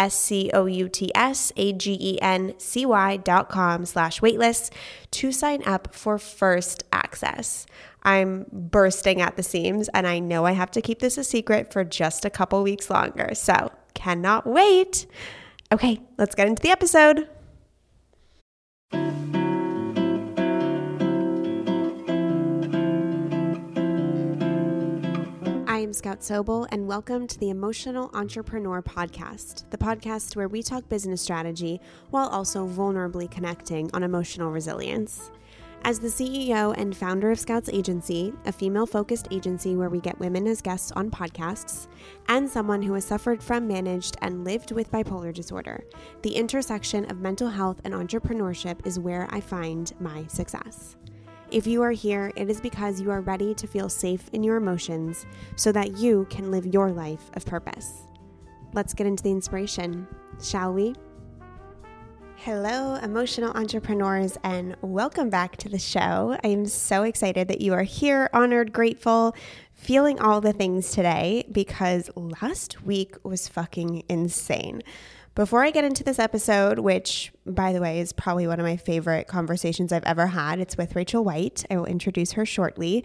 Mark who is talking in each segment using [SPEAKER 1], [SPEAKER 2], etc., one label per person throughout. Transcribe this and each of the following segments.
[SPEAKER 1] S C O U T S A G E N C Y dot com slash waitlist to sign up for first access. I'm bursting at the seams and I know I have to keep this a secret for just a couple weeks longer. So cannot wait. Okay, let's get into the episode. I am Scout Sobel, and welcome to the Emotional Entrepreneur Podcast, the podcast where we talk business strategy while also vulnerably connecting on emotional resilience. As the CEO and founder of Scouts Agency, a female focused agency where we get women as guests on podcasts, and someone who has suffered from, managed, and lived with bipolar disorder, the intersection of mental health and entrepreneurship is where I find my success. If you are here, it is because you are ready to feel safe in your emotions so that you can live your life of purpose. Let's get into the inspiration, shall we? Hello, emotional entrepreneurs, and welcome back to the show. I am so excited that you are here, honored, grateful, feeling all the things today because last week was fucking insane. Before I get into this episode, which, by the way, is probably one of my favorite conversations I've ever had, it's with Rachel White. I will introduce her shortly.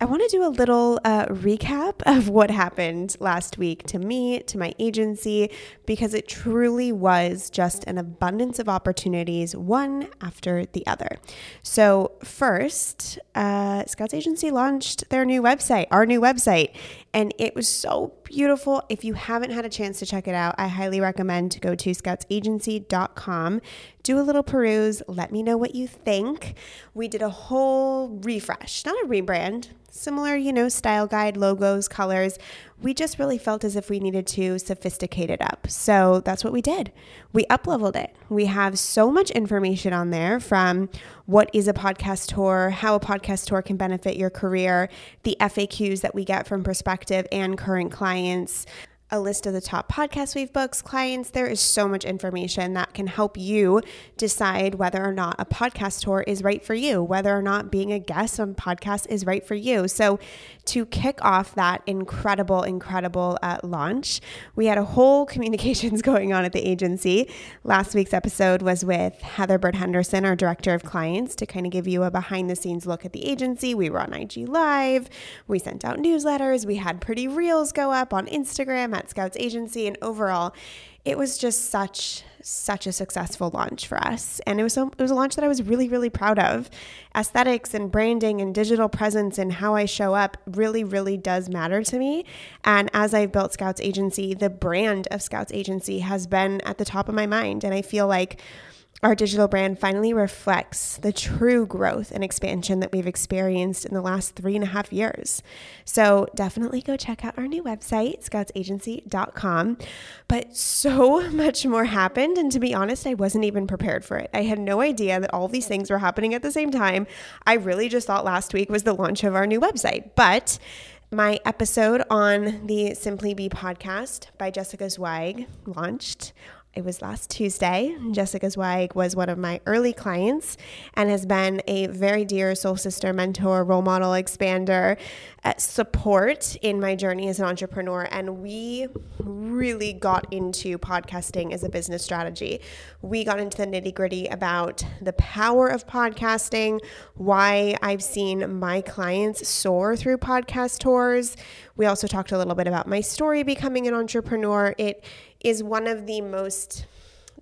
[SPEAKER 1] I want to do a little uh, recap of what happened last week to me, to my agency, because it truly was just an abundance of opportunities, one after the other. So, first, uh, Scouts Agency launched their new website, our new website, and it was so beautiful. If you haven't had a chance to check it out, I highly recommend to go to scoutsagency.com do a little peruse, let me know what you think. We did a whole refresh, not a rebrand, similar, you know, style guide, logos, colors. We just really felt as if we needed to sophisticate it up. So that's what we did. We up leveled it. We have so much information on there from what is a podcast tour, how a podcast tour can benefit your career, the FAQs that we get from prospective and current clients, a list of the top podcasts we've booked, clients. There is so much information that can help you decide whether or not a podcast tour is right for you, whether or not being a guest on podcast is right for you. So, to kick off that incredible, incredible uh, launch, we had a whole communications going on at the agency. Last week's episode was with Heather Bird Henderson, our director of clients, to kind of give you a behind the scenes look at the agency. We were on IG Live, we sent out newsletters, we had pretty reels go up on Instagram Scouts Agency, and overall, it was just such such a successful launch for us. And it was a, it was a launch that I was really really proud of. Aesthetics and branding and digital presence and how I show up really really does matter to me. And as I've built Scouts Agency the brand of Scouts Agency has been at the top of my mind. And I feel like our digital brand finally reflects the true growth and expansion that we've experienced in the last three and a half years. So definitely go check out our new website, scoutsagency.com. But so much more happened. And to be honest, I wasn't even prepared for it. I had no idea that all these things were happening at the same time. I really just thought last week was the launch of our new website. But my episode on the Simply Be podcast by Jessica Zweig launched it was last Tuesday. Jessica Zweig was one of my early clients and has been a very dear soul sister, mentor, role model, expander, uh, support in my journey as an entrepreneur. And we really got into podcasting as a business strategy. We got into the nitty gritty about the power of podcasting, why I've seen my clients soar through podcast tours. We also talked a little bit about my story becoming an entrepreneur. It is one of the most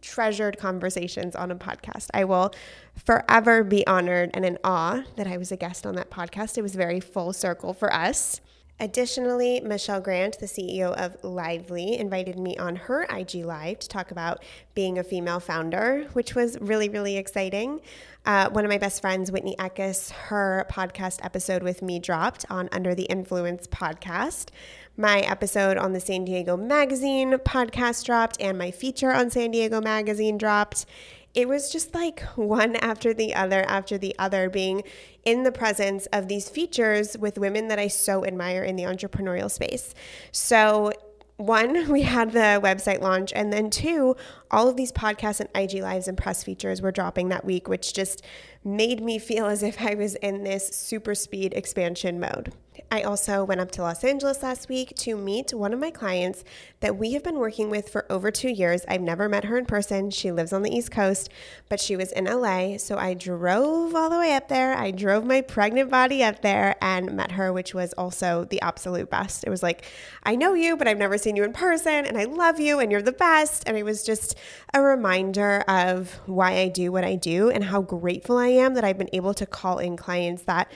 [SPEAKER 1] treasured conversations on a podcast. I will forever be honored and in awe that I was a guest on that podcast. It was very full circle for us. Additionally, Michelle Grant, the CEO of Lively, invited me on her IG Live to talk about being a female founder, which was really, really exciting. Uh, one of my best friends, Whitney Eckes, her podcast episode with me dropped on Under the Influence podcast. My episode on the San Diego Magazine podcast dropped, and my feature on San Diego Magazine dropped it was just like one after the other after the other being in the presence of these features with women that I so admire in the entrepreneurial space. So one, we had the website launch, and then two, all of these podcasts and IG lives and press features were dropping that week, which just made me feel as if I was in this super speed expansion mode. I also went up to Los Angeles last week to meet one of my clients that we have been working with for over two years. I've never met her in person. She lives on the East Coast, but she was in LA. So I drove all the way up there. I drove my pregnant body up there and met her, which was also the absolute best. It was like, I know you, but I've never seen you in person, and I love you, and you're the best. And it was just a reminder of why I do what I do and how grateful I am that I've been able to call in clients that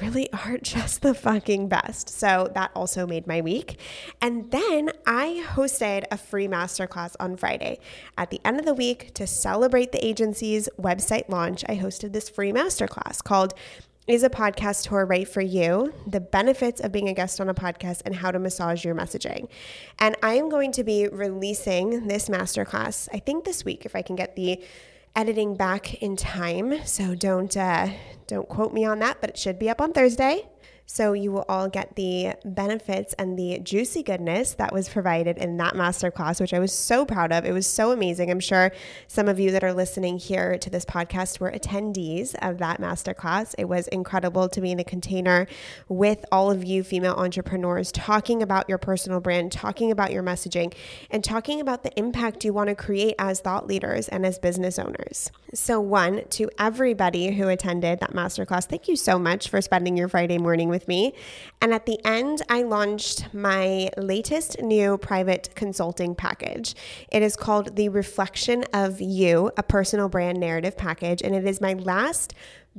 [SPEAKER 1] really aren't just the fucking best. So that also made my week. And then I hosted a free masterclass on Friday. At the end of the week, to celebrate the agency's website launch, I hosted this free masterclass called is a podcast tour right for you? The benefits of being a guest on a podcast and how to massage your messaging. And I am going to be releasing this masterclass, I think this week, if I can get the editing back in time. So don't uh, don't quote me on that, but it should be up on Thursday. So you will all get the benefits and the juicy goodness that was provided in that masterclass, which I was so proud of. It was so amazing. I'm sure some of you that are listening here to this podcast were attendees of that masterclass. It was incredible to be in a container with all of you female entrepreneurs talking about your personal brand, talking about your messaging, and talking about the impact you want to create as thought leaders and as business owners. So, one, to everybody who attended that masterclass, thank you so much for spending your Friday morning with me. And at the end, I launched my latest new private consulting package. It is called the Reflection of You, a personal brand narrative package. And it is my last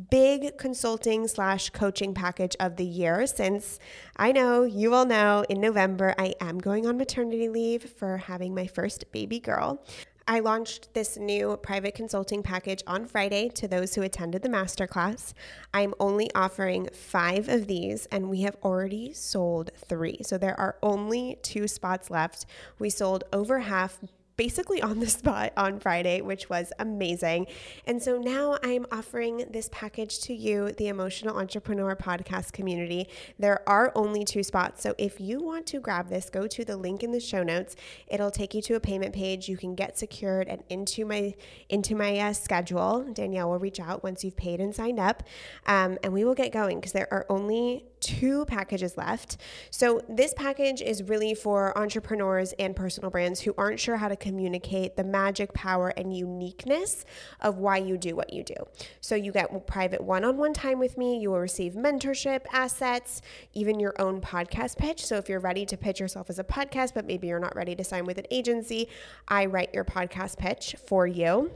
[SPEAKER 1] big consulting slash coaching package of the year since I know you all know in November I am going on maternity leave for having my first baby girl. I launched this new private consulting package on Friday to those who attended the masterclass. I'm only offering five of these, and we have already sold three. So there are only two spots left. We sold over half basically on the spot on Friday, which was amazing. And so now I'm offering this package to you, the Emotional Entrepreneur Podcast community. There are only two spots. So if you want to grab this, go to the link in the show notes. It'll take you to a payment page. You can get secured and into my into my uh, schedule. Danielle will reach out once you've paid and signed up, um, and we will get going because there are only two packages left. So, this package is really for entrepreneurs and personal brands who aren't sure how to communicate the magic power and uniqueness of why you do what you do. So, you get private one on one time with me, you will receive mentorship, assets, even your own podcast pitch. So, if you're ready to pitch yourself as a podcast, but maybe you're not ready to sign with an agency, I write your podcast pitch for you.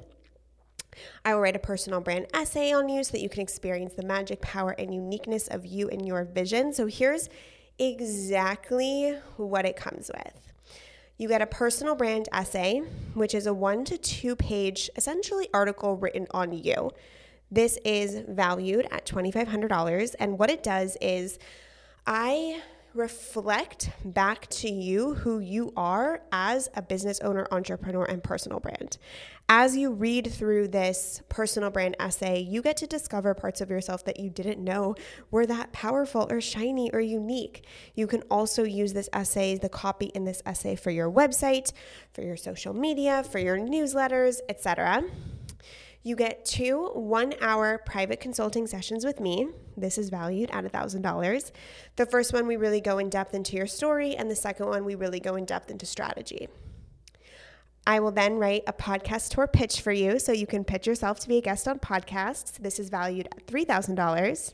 [SPEAKER 1] I will write a personal brand essay on you so that you can experience the magic, power, and uniqueness of you and your vision. So here's exactly what it comes with. You get a personal brand essay, which is a one to two page, essentially, article written on you. This is valued at $2,500. And what it does is, I reflect back to you who you are as a business owner, entrepreneur, and personal brand. As you read through this personal brand essay, you get to discover parts of yourself that you didn't know were that powerful or shiny or unique. You can also use this essay, the copy in this essay for your website, for your social media, for your newsletters, etc. You get two one hour private consulting sessions with me. This is valued at $1,000. The first one, we really go in depth into your story, and the second one, we really go in depth into strategy. I will then write a podcast tour pitch for you so you can pitch yourself to be a guest on podcasts. This is valued at $3,000.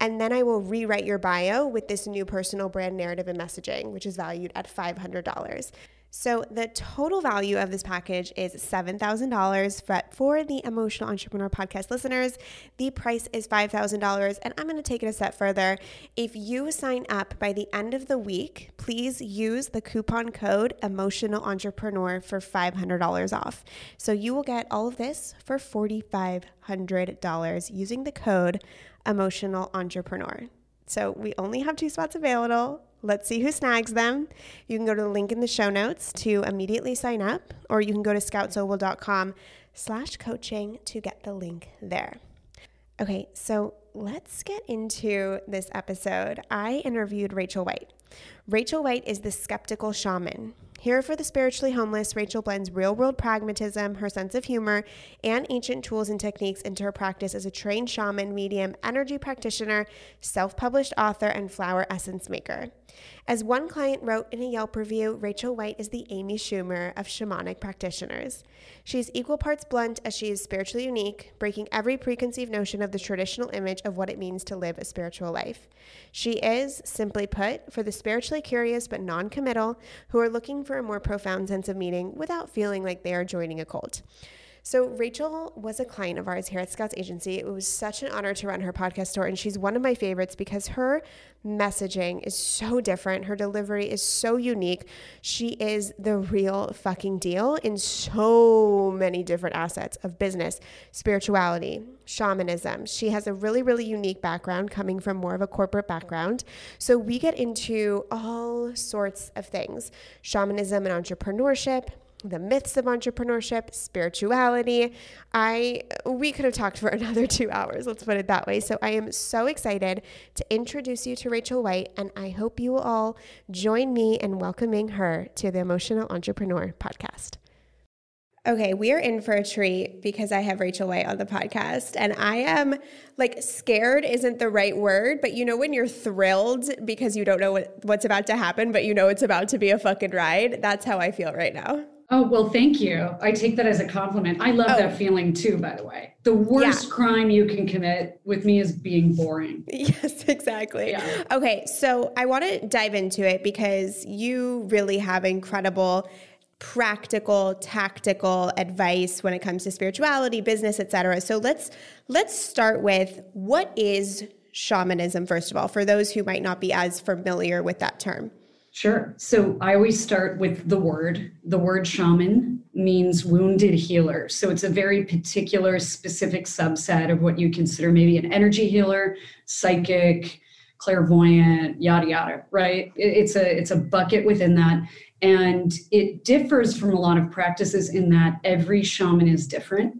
[SPEAKER 1] And then I will rewrite your bio with this new personal brand narrative and messaging, which is valued at $500. So the total value of this package is $7,000, but for the Emotional Entrepreneur Podcast listeners, the price is $5,000. And I'm going to take it a step further. If you sign up by the end of the week, please use the coupon code Emotional Entrepreneur for $500 off. So you will get all of this for $4,500 using the code Emotional Entrepreneur. So we only have two spots available. Let's see who snags them. You can go to the link in the show notes to immediately sign up, or you can go to scoutsobel.com slash coaching to get the link there. Okay, so let's get into this episode. I interviewed Rachel White. Rachel White is the skeptical shaman. Here for the spiritually homeless, Rachel blends real world pragmatism, her sense of humor, and ancient tools and techniques into her practice as a trained shaman, medium, energy practitioner, self published author, and flower essence maker. As one client wrote in a Yelp review, Rachel White is the Amy Schumer of shamanic practitioners. She is equal parts blunt as she is spiritually unique, breaking every preconceived notion of the traditional image of what it means to live a spiritual life. She is, simply put, for the spiritually curious but non committal who are looking for a more profound sense of meaning without feeling like they are joining a cult. So, Rachel was a client of ours here at Scouts Agency. It was such an honor to run her podcast store, and she's one of my favorites because her messaging is so different. Her delivery is so unique. She is the real fucking deal in so many different assets of business, spirituality, shamanism. She has a really, really unique background coming from more of a corporate background. So, we get into all sorts of things shamanism and entrepreneurship the myths of entrepreneurship, spirituality. I we could have talked for another 2 hours, let's put it that way. So I am so excited to introduce you to Rachel White and I hope you will all join me in welcoming her to the Emotional Entrepreneur podcast. Okay, we are in for a treat because I have Rachel White on the podcast. And I am like scared isn't the right word, but you know, when you're thrilled because you don't know what, what's about to happen, but you know it's about to be a fucking ride. That's how I feel right now.
[SPEAKER 2] Oh, well, thank you. I take that as a compliment. I love oh. that feeling too, by the way. The worst yeah. crime you can commit with me is being boring.
[SPEAKER 1] Yes, exactly. Yeah. Okay, so I want to dive into it because you really have incredible practical tactical advice when it comes to spirituality business etc so let's let's start with what is shamanism first of all for those who might not be as familiar with that term
[SPEAKER 2] Sure. So I always start with the word. The word shaman means wounded healer. So it's a very particular, specific subset of what you consider maybe an energy healer, psychic, clairvoyant, yada yada. Right? It's a it's a bucket within that, and it differs from a lot of practices in that every shaman is different.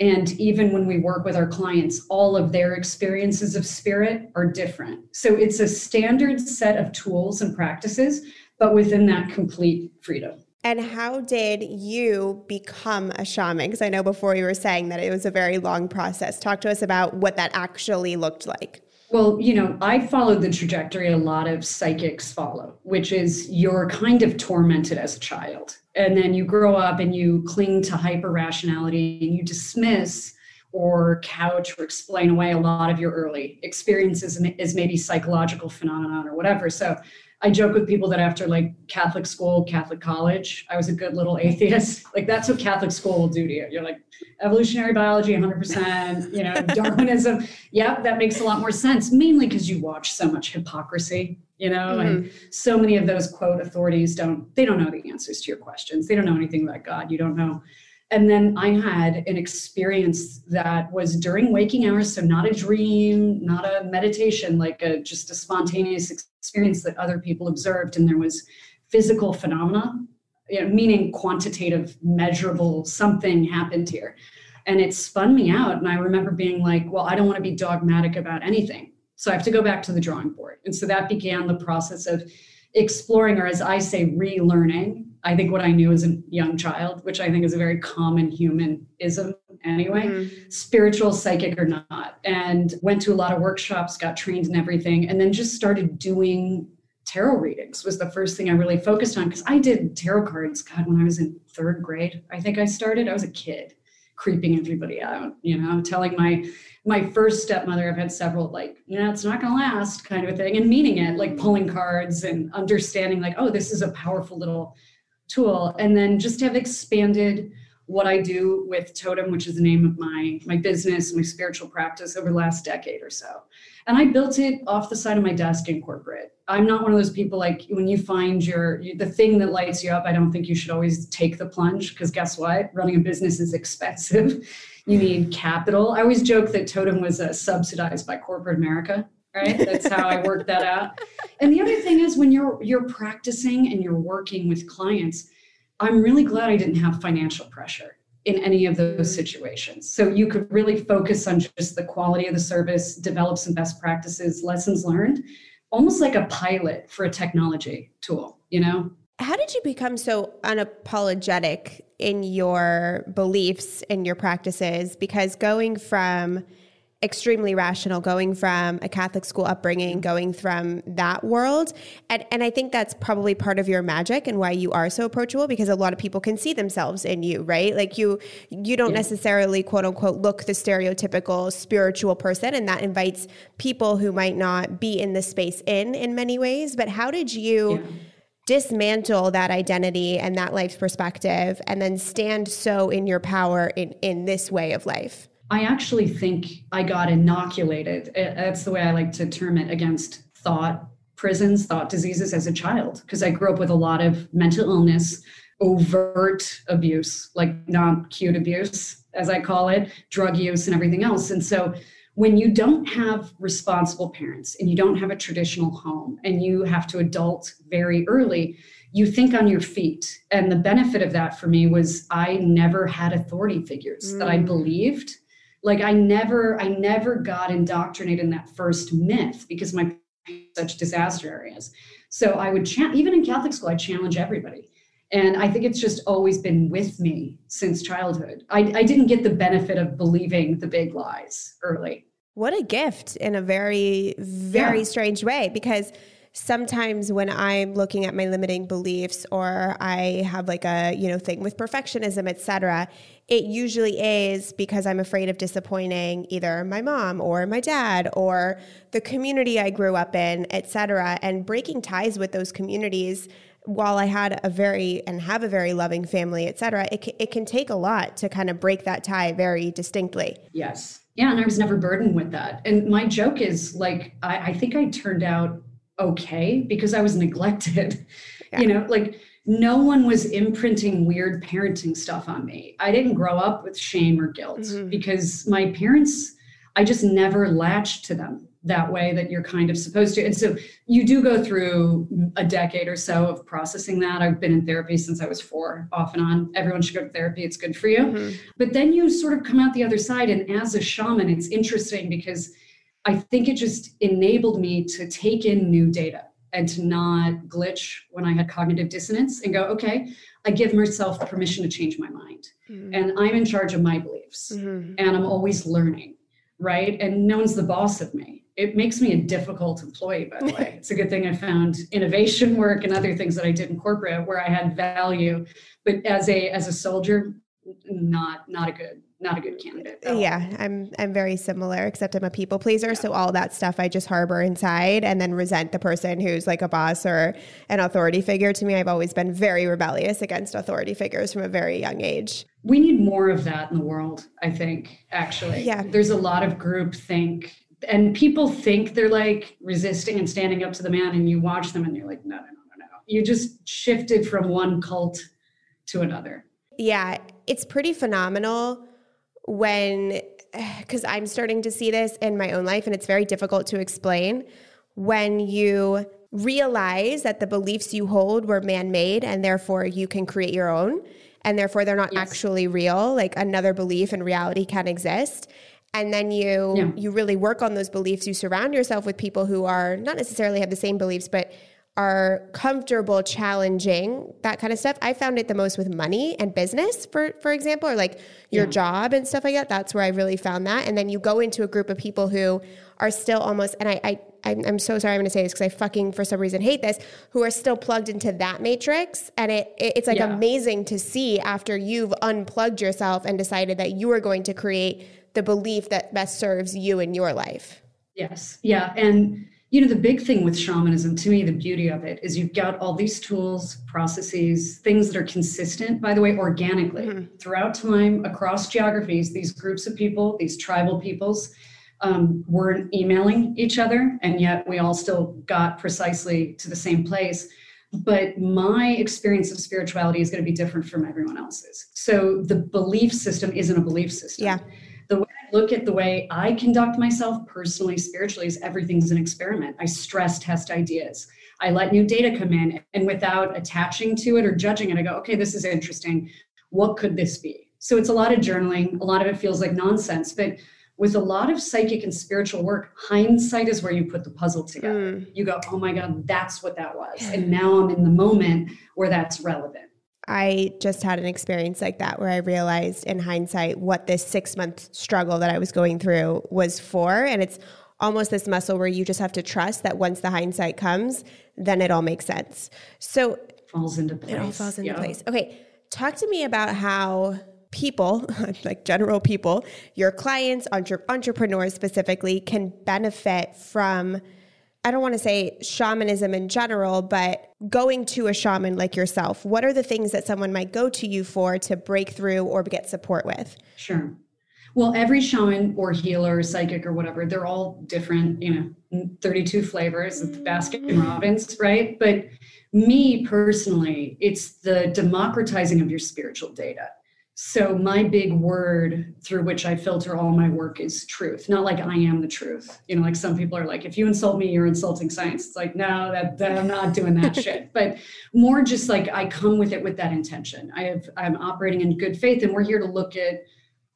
[SPEAKER 2] And even when we work with our clients, all of their experiences of spirit are different. So it's a standard set of tools and practices, but within that complete freedom.
[SPEAKER 1] And how did you become a shaman? Because I know before you were saying that it was a very long process. Talk to us about what that actually looked like.
[SPEAKER 2] Well, you know, I followed the trajectory a lot of psychics follow, which is you're kind of tormented as a child. And then you grow up and you cling to hyper rationality and you dismiss or couch or explain away a lot of your early experiences as maybe psychological phenomenon or whatever. So I joke with people that after like Catholic school, Catholic college, I was a good little atheist. Like that's what Catholic school will do to you. You're like evolutionary biology, 100%, you know, Darwinism. Yep, that makes a lot more sense, mainly because you watch so much hypocrisy, you know, mm-hmm. and so many of those quote authorities don't, they don't know the answers to your questions. They don't know anything about God. You don't know and then I had an experience that was during waking hours, so not a dream, not a meditation, like a just a spontaneous experience that other people observed, and there was physical phenomena, you know, meaning quantitative, measurable, something happened here. And it spun me out. And I remember being like, well, I don't want to be dogmatic about anything. So I have to go back to the drawing board. And so that began the process of exploring, or as I say, relearning I think what I knew as a young child, which I think is a very common humanism anyway, mm-hmm. spiritual, psychic or not, and went to a lot of workshops, got trained in everything, and then just started doing tarot readings was the first thing I really focused on because I did tarot cards, God, when I was in third grade. I think I started, I was a kid creeping everybody out, you know, telling my my first stepmother, I've had several like, yeah, it's not gonna last kind of a thing, and meaning it, like pulling cards and understanding like, oh, this is a powerful little tool and then just have expanded what I do with Totem, which is the name of my my business, my spiritual practice over the last decade or so. And I built it off the side of my desk in corporate. I'm not one of those people like when you find your the thing that lights you up, I don't think you should always take the plunge because guess what? Running a business is expensive. you need capital. I always joke that Totem was uh, subsidized by corporate America right that's how i worked that out and the other thing is when you're you're practicing and you're working with clients i'm really glad i didn't have financial pressure in any of those situations. So you could really focus on just the quality of the service develop some best practices lessons learned almost like a pilot for a technology tool you know?
[SPEAKER 1] How did you become so unapologetic in your beliefs and your practices? Because going from extremely rational going from a Catholic school upbringing, mm-hmm. going from that world. And, and I think that's probably part of your magic and why you are so approachable because a lot of people can see themselves in you, right? Like you, you don't yeah. necessarily quote unquote look the stereotypical spiritual person. And that invites people who might not be in the space in, in many ways. But how did you yeah. dismantle that identity and that life's perspective and then stand so in your power in, in this way of life?
[SPEAKER 2] I actually think I got inoculated. That's the way I like to term it against thought prisons, thought diseases as a child, because I grew up with a lot of mental illness, overt abuse, like not cute abuse, as I call it, drug use, and everything else. And so when you don't have responsible parents and you don't have a traditional home and you have to adult very early, you think on your feet. And the benefit of that for me was I never had authority figures mm. that I mm. believed like i never i never got indoctrinated in that first myth because my such disaster areas. So i would cha- even in catholic school i challenge everybody. And i think it's just always been with me since childhood. I, I didn't get the benefit of believing the big lies early.
[SPEAKER 1] What a gift in a very very yeah. strange way because sometimes when I'm looking at my limiting beliefs or I have like a, you know, thing with perfectionism, etc., it usually is because I'm afraid of disappointing either my mom or my dad or the community I grew up in, etc. And breaking ties with those communities while I had a very and have a very loving family, et cetera, it, it can take a lot to kind of break that tie very distinctly.
[SPEAKER 2] Yes. Yeah. And I was never burdened with that. And my joke is like, I, I think I turned out okay because I was neglected. Yeah. You know, like no one was imprinting weird parenting stuff on me. I didn't grow up with shame or guilt mm-hmm. because my parents, I just never latched to them that way that you're kind of supposed to. And so you do go through a decade or so of processing that. I've been in therapy since I was four, off and on. Everyone should go to therapy, it's good for you. Mm-hmm. But then you sort of come out the other side. And as a shaman, it's interesting because I think it just enabled me to take in new data and to not glitch when I had cognitive dissonance and go, okay, I give myself permission to change my mind. Mm-hmm. And I'm in charge of my beliefs mm-hmm. and I'm always learning, right? And no one's the boss of me. It makes me a difficult employee, by the way. it's a good thing I found innovation work and other things that I did in corporate where I had value. But as a as a soldier, not not a good not a good candidate.
[SPEAKER 1] Yeah, I'm I'm very similar, except I'm a people pleaser. Yeah. So all that stuff I just harbor inside and then resent the person who's like a boss or an authority figure. To me, I've always been very rebellious against authority figures from a very young age.
[SPEAKER 2] We need more of that in the world, I think, actually.
[SPEAKER 1] Yeah.
[SPEAKER 2] There's a lot of group think and people think they're like resisting and standing up to the man, and you watch them and you're like, no, no, no, no, no. You just shifted from one cult to another.
[SPEAKER 1] Yeah, it's pretty phenomenal when because I'm starting to see this in my own life and it's very difficult to explain when you realize that the beliefs you hold were man-made and therefore you can create your own and therefore they're not yes. actually real like another belief and reality can exist and then you yeah. you really work on those beliefs you surround yourself with people who are not necessarily have the same beliefs but are comfortable challenging that kind of stuff. I found it the most with money and business, for for example, or like your yeah. job and stuff like that. That's where I really found that. And then you go into a group of people who are still almost, and I, I I'm so sorry I'm going to say this because I fucking for some reason hate this, who are still plugged into that matrix. And it, it it's like yeah. amazing to see after you've unplugged yourself and decided that you are going to create the belief that best serves you in your life.
[SPEAKER 2] Yes. Yeah. And you know, the big thing with shamanism, to me, the beauty of it is you've got all these tools, processes, things that are consistent, by the way, organically mm-hmm. throughout time, across geographies, these groups of people, these tribal peoples, um, were emailing each other, and yet we all still got precisely to the same place. But my experience of spirituality is going to be different from everyone else's. So the belief system isn't a belief system.
[SPEAKER 1] Yeah.
[SPEAKER 2] The way look at the way I conduct myself personally, spiritually, is everything's an experiment. I stress test ideas. I let new data come in, and without attaching to it or judging it, I go, okay, this is interesting. What could this be? So it's a lot of journaling. A lot of it feels like nonsense, but with a lot of psychic and spiritual work, hindsight is where you put the puzzle together. Mm. You go, oh my God, that's what that was. And now I'm in the moment where that's relevant.
[SPEAKER 1] I just had an experience like that where I realized in hindsight what this six month struggle that I was going through was for. And it's almost this muscle where you just have to trust that once the hindsight comes, then it all makes sense. So
[SPEAKER 2] falls into place.
[SPEAKER 1] It all falls into yeah. place. Okay. Talk to me about how people, like general people, your clients, entre- entrepreneurs specifically, can benefit from, I don't want to say shamanism in general, but going to a shaman like yourself. What are the things that someone might go to you for to break through or get support with?
[SPEAKER 2] Sure. Well, every shaman or healer or psychic or whatever, they're all different, you know, 32 flavors of Baskin mm-hmm. Robbins, right? But me personally, it's the democratizing of your spiritual data so my big word through which I filter all my work is truth. Not like I am the truth. You know, like some people are like, if you insult me, you're insulting science. It's like, no, that, that I'm not doing that shit. But more just like I come with it with that intention. I have I'm operating in good faith, and we're here to look at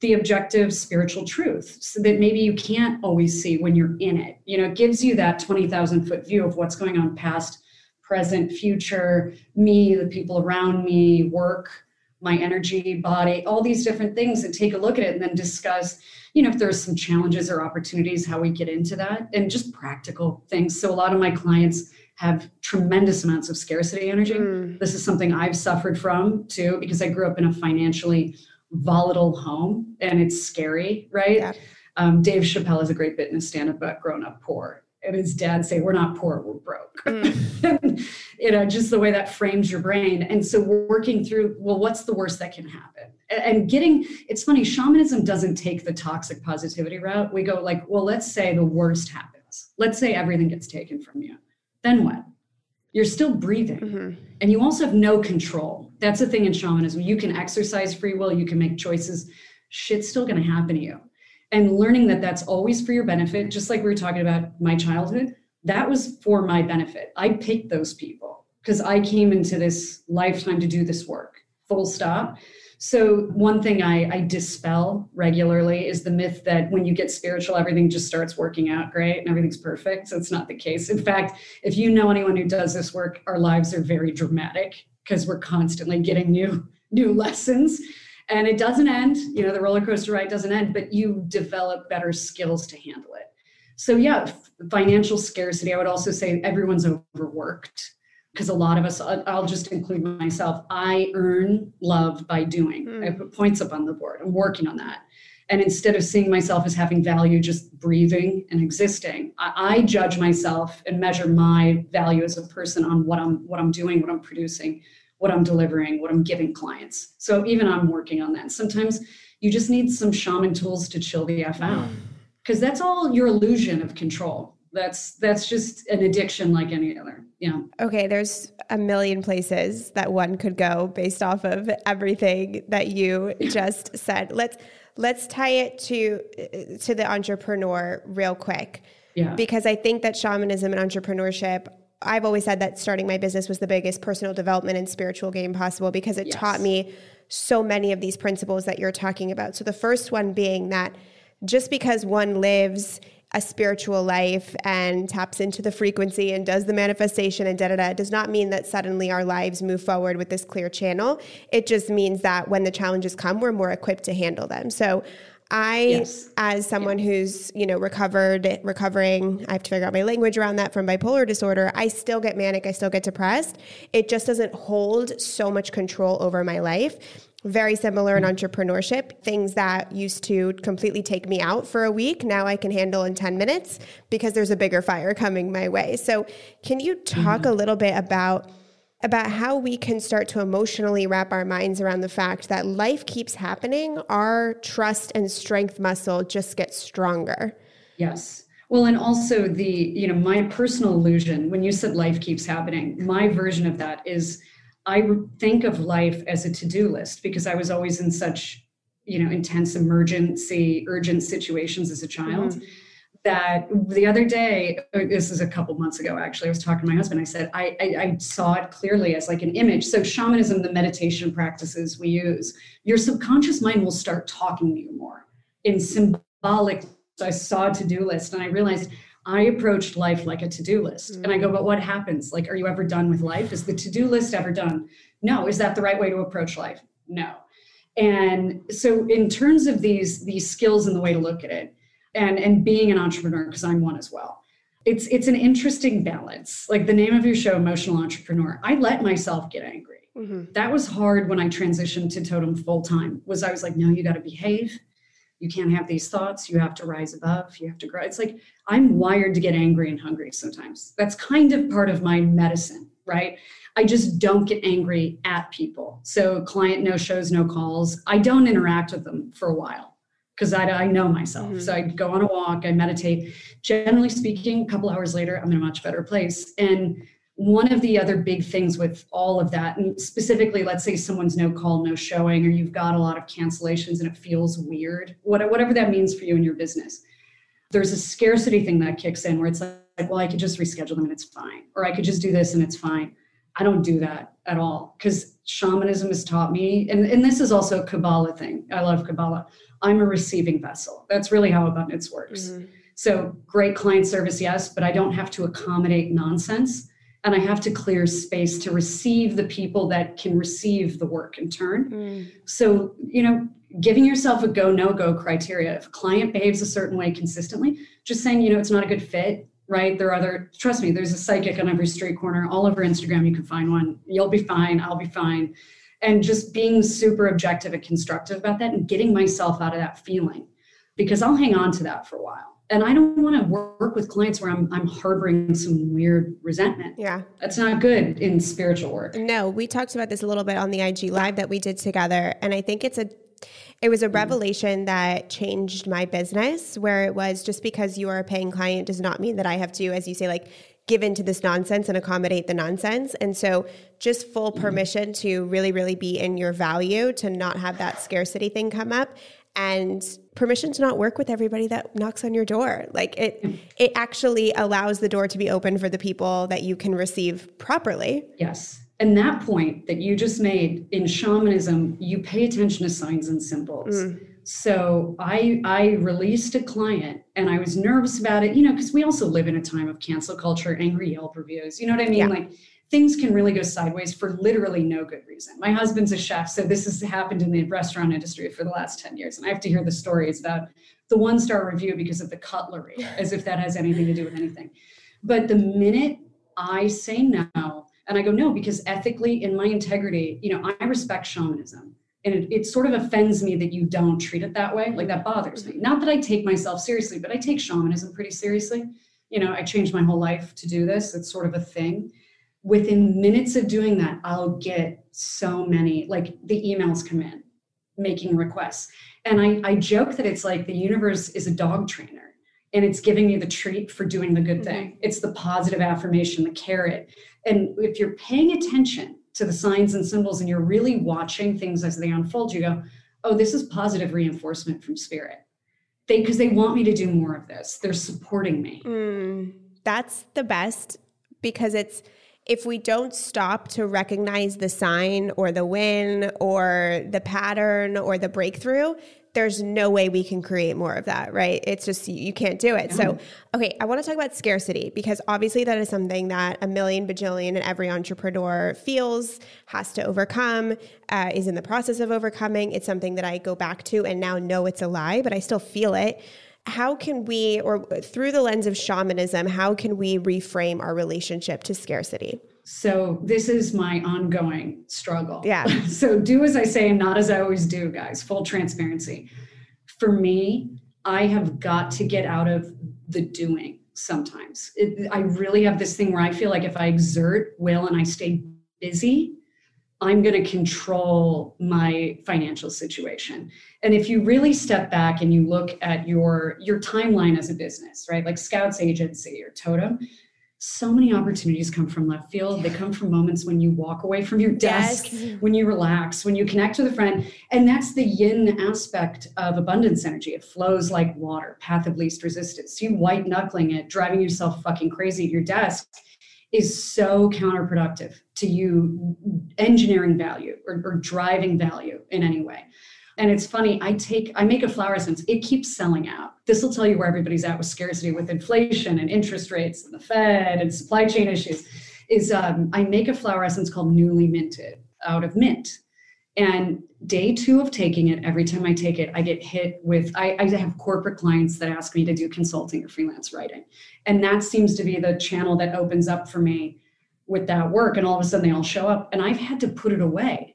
[SPEAKER 2] the objective spiritual truth so that maybe you can't always see when you're in it. You know, it gives you that 20,000 foot view of what's going on past, present, future, me, the people around me, work my energy, body, all these different things, and take a look at it and then discuss, you know, if there's some challenges or opportunities, how we get into that, and just practical things. So a lot of my clients have tremendous amounts of scarcity energy. Mm. This is something I've suffered from too, because I grew up in a financially volatile home and it's scary, right? Yeah. Um, Dave Chappelle is a great bit in his stand up about growing up poor and his dad say, We're not poor, we're broke. Mm. you know, just the way that frames your brain. And so we're working through, well, what's the worst that can happen? And getting, it's funny, shamanism doesn't take the toxic positivity route. We go, like, well, let's say the worst happens. Let's say everything gets taken from you. Then what? You're still breathing. Mm-hmm. And you also have no control. That's the thing in shamanism. You can exercise free will, you can make choices. Shit's still going to happen to you and learning that that's always for your benefit just like we were talking about my childhood that was for my benefit. I picked those people because i came into this lifetime to do this work full stop. So one thing I, I, dispel regularly is the myth that when you get spiritual everything just starts working out great and everything's perfect. So it's not the case. In fact if you know anyone who does this work our lives are very dramatic because we're constantly getting new new lessons and it doesn't end you know the roller coaster ride doesn't end but you develop better skills to handle it. So yeah financial scarcity i would also say everyone's overworked because a lot of us i'll just include myself i earn love by doing. Mm. i put points up on the board. I'm working on that. And instead of seeing myself as having value just breathing and existing I, I judge myself and measure my value as a person on what i'm what i'm doing what i'm producing what I'm delivering, what I'm giving clients. So even I'm working on that. Sometimes you just need some shaman tools to chill the F out mm. because that's all your illusion of control. That's that's just an addiction like any other. Yeah.
[SPEAKER 1] Okay, there's a million places that one could go based off of everything that you just said. Let's let's tie it to to the entrepreneur real quick.
[SPEAKER 2] Yeah.
[SPEAKER 1] Because I think that shamanism and entrepreneurship I've always said that starting my business was the biggest personal development and spiritual game possible because it yes. taught me so many of these principles that you're talking about. So the first one being that just because one lives a spiritual life and taps into the frequency and does the manifestation and da da da does not mean that suddenly our lives move forward with this clear channel. It just means that when the challenges come, we're more equipped to handle them. So I, yes. as someone yeah. who's you know recovered, recovering, I have to figure out my language around that from bipolar disorder. I still get manic. I still get depressed. It just doesn't hold so much control over my life. very similar in entrepreneurship. Things that used to completely take me out for a week, now I can handle in 10 minutes because there's a bigger fire coming my way. So, can you talk mm-hmm. a little bit about? About how we can start to emotionally wrap our minds around the fact that life keeps happening, our trust and strength muscle just gets stronger.
[SPEAKER 2] Yes. Well, and also the, you know, my personal illusion, when you said life keeps happening, my version of that is I think of life as a to do list because I was always in such, you know, intense emergency, urgent situations as a child. Mm-hmm. That the other day, uh, this is a couple months ago actually, I was talking to my husband. I said, I, I, I saw it clearly as like an image. So, shamanism, the meditation practices we use, your subconscious mind will start talking to you more in symbolic. So, I saw a to do list and I realized I approached life like a to do list. Mm-hmm. And I go, but what happens? Like, are you ever done with life? Is the to do list ever done? No. Is that the right way to approach life? No. And so, in terms of these these skills and the way to look at it, and and being an entrepreneur, because I'm one as well, it's it's an interesting balance. Like the name of your show, Emotional Entrepreneur. I let myself get angry. Mm-hmm. That was hard when I transitioned to Totem full time. Was I was like, no, you got to behave you can't have these thoughts you have to rise above you have to grow it's like i'm wired to get angry and hungry sometimes that's kind of part of my medicine right i just don't get angry at people so client no shows no calls i don't interact with them for a while because I, I, know myself mm-hmm. so i go on a walk i meditate generally speaking a couple hours later i'm in a much better place and one of the other big things with all of that, and specifically, let's say someone's no call, no showing, or you've got a lot of cancellations and it feels weird, whatever that means for you in your business, there's a scarcity thing that kicks in where it's like, well, I could just reschedule them and it's fine, or I could just do this and it's fine. I don't do that at all because shamanism has taught me, and, and this is also a Kabbalah thing. I love Kabbalah. I'm a receiving vessel. That's really how abundance works. Mm-hmm. So great client service, yes, but I don't have to accommodate nonsense and I have to clear space to receive the people that can receive the work in turn. Mm. So, you know, giving yourself a go no go criteria. If a client behaves a certain way consistently, just saying, you know, it's not a good fit, right? There are other, trust me, there's a psychic on every street corner, all over Instagram, you can find one. You'll be fine, I'll be fine. And just being super objective and constructive about that and getting myself out of that feeling because I'll hang on to that for a while and I don't want to work with clients where I'm I'm harboring some weird resentment.
[SPEAKER 1] Yeah.
[SPEAKER 2] That's not good in spiritual work.
[SPEAKER 1] No, we talked about this a little bit on the IG live that we did together and I think it's a it was a mm-hmm. revelation that changed my business where it was just because you are a paying client does not mean that I have to as you say like give into this nonsense and accommodate the nonsense. And so just full mm-hmm. permission to really really be in your value to not have that scarcity thing come up and permission to not work with everybody that knocks on your door like it it actually allows the door to be open for the people that you can receive properly
[SPEAKER 2] yes and that point that you just made in shamanism you pay attention to signs and symbols mm. So i i released a client and i was nervous about it you know because we also live in a time of cancel culture angry yelp reviews you know what i mean yeah. like things can really go sideways for literally no good reason. My husband's a chef, so this has happened in the restaurant industry for the last 10 years. And I have to hear the stories about the one star review because of the cutlery, as if that has anything to do with anything. But the minute I say no, and I go, no, because ethically, in my integrity, you know, I respect shamanism. And it, it sort of offends me that you don't treat it that way. Like that bothers me. Not that I take myself seriously, but I take shamanism pretty seriously. You know, I changed my whole life to do this. It's sort of a thing within minutes of doing that, I'll get so many, like the emails come in making requests. And I, I joke that it's like the universe is a dog trainer and it's giving you the treat for doing the good mm-hmm. thing. It's the positive affirmation, the carrot. And if you're paying attention to the signs and symbols and you're really watching things as they unfold, you go, oh, this is positive reinforcement from spirit. They because they want me to do more of this. They're supporting me.
[SPEAKER 1] Mm, that's the best because it's if we don't stop to recognize the sign or the win or the pattern or the breakthrough, there's no way we can create more of that, right? It's just you can't do it. So, okay, I want to talk about scarcity because obviously that is something that a million bajillion and every entrepreneur feels, has to overcome, uh, is in the process of overcoming. It's something that I go back to and now know it's a lie, but I still feel it how can we, or through the lens of shamanism, how can we reframe our relationship to scarcity?
[SPEAKER 2] So this is my ongoing struggle.
[SPEAKER 1] Yeah.
[SPEAKER 2] so do as I say and not as I always do, guys. Full transparency. For me, I have got to get out of the doing sometimes. It, I really have this thing where I feel like if I exert will and I stay busy, I'm going to control my financial situation. And if you really step back and you look at your your timeline as a business, right? Like Scouts Agency or Totem, so many opportunities come from left field. They come from moments when you walk away from your desk, yes. Mm-hmm. when you relax, when you connect with a friend. And that's the yin aspect of abundance energy. It flows like water, path of least resistance. You white knuckling it, driving yourself fucking crazy at your desk is so counterproductive to you engineering value or, or driving value in any way. And it's funny, I take, I make a flower essence, it keeps selling out. This will tell you where everybody's at with scarcity, with inflation and interest rates and the Fed and supply chain issues. Is um, I make a flower essence called Newly Minted out of mint. And day two of taking it, every time I take it, I get hit with, I, I have corporate clients that ask me to do consulting or freelance writing. And that seems to be the channel that opens up for me with that work. And all of a sudden they all show up. And I've had to put it away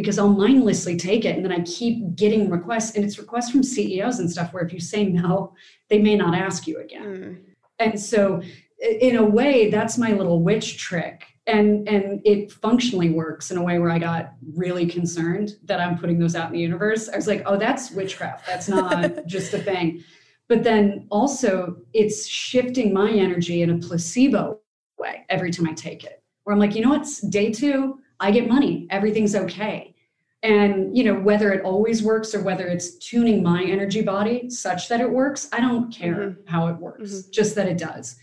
[SPEAKER 2] because I'll mindlessly take it and then I keep getting requests and it's requests from CEOs and stuff where if you say no, they may not ask you again. Mm. And so in a way that's my little witch trick and and it functionally works in a way where I got really concerned that I'm putting those out in the universe. I was like, "Oh, that's witchcraft. That's not just a thing." But then also it's shifting my energy in a placebo way every time I take it. Where I'm like, "You know what's Day 2, I get money. Everything's okay. And you know whether it always works or whether it's tuning my energy body such that it works, I don't care mm-hmm. how it works, mm-hmm. just that it does.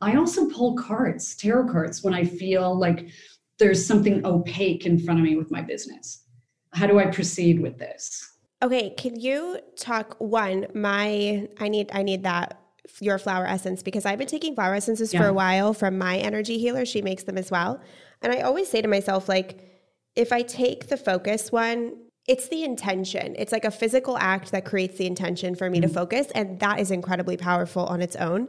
[SPEAKER 2] I also pull cards, tarot cards, when I feel like there's something opaque in front of me with my business. How do I proceed with this?
[SPEAKER 1] Okay, can you talk one my I need I need that your flower essence because I've been taking flower essences yeah. for a while from my energy healer. She makes them as well. And I always say to myself, like, if I take the focus one, it's the intention. It's like a physical act that creates the intention for me mm-hmm. to focus. And that is incredibly powerful on its own.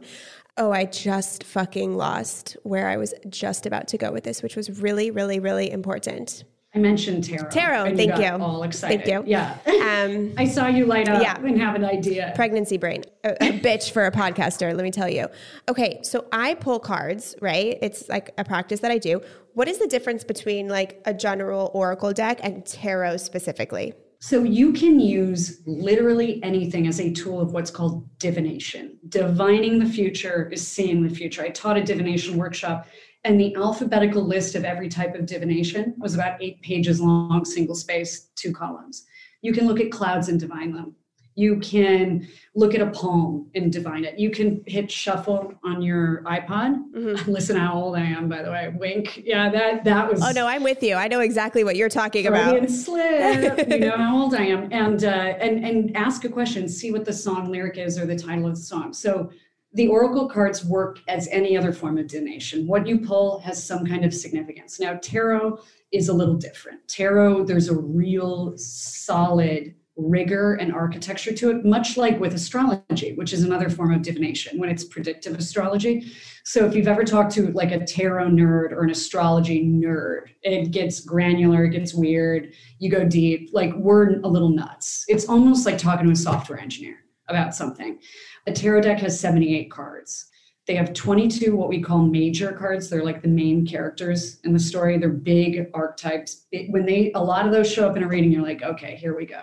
[SPEAKER 1] Oh, I just fucking lost where I was just about to go with this, which was really, really, really important.
[SPEAKER 2] I mentioned tarot.
[SPEAKER 1] Tarot, thank you.
[SPEAKER 2] All excited.
[SPEAKER 1] Thank you.
[SPEAKER 2] Yeah. Um, I saw you light up yeah. and have an idea.
[SPEAKER 1] Pregnancy brain, a, a bitch for a podcaster. Let me tell you. Okay, so I pull cards, right? It's like a practice that I do. What is the difference between like a general oracle deck and tarot specifically?
[SPEAKER 2] So you can use literally anything as a tool of what's called divination. Divining the future is seeing the future. I taught a divination workshop and the alphabetical list of every type of divination was about eight pages long, single space, two columns. You can look at clouds and divine them. You can look at a poem and divine it. You can hit shuffle on your iPod. Mm-hmm. Listen how old I am, by the way. Wink. Yeah, that that was.
[SPEAKER 1] Oh no, I'm with you. I know exactly what you're talking about.
[SPEAKER 2] Slip. you know how old I am, and uh, and and ask a question. See what the song lyric is or the title of the song. So the oracle cards work as any other form of divination. What you pull has some kind of significance. Now, tarot is a little different. Tarot, there's a real solid rigor and architecture to it, much like with astrology, which is another form of divination when it's predictive astrology. So if you've ever talked to like a tarot nerd or an astrology nerd, it gets granular, it gets weird, you go deep, like we're a little nuts. It's almost like talking to a software engineer about something. A tarot deck has 78 cards. They have 22 what we call major cards. They're like the main characters in the story. They're big archetypes. when they a lot of those show up in a reading, you're like, okay, here we go.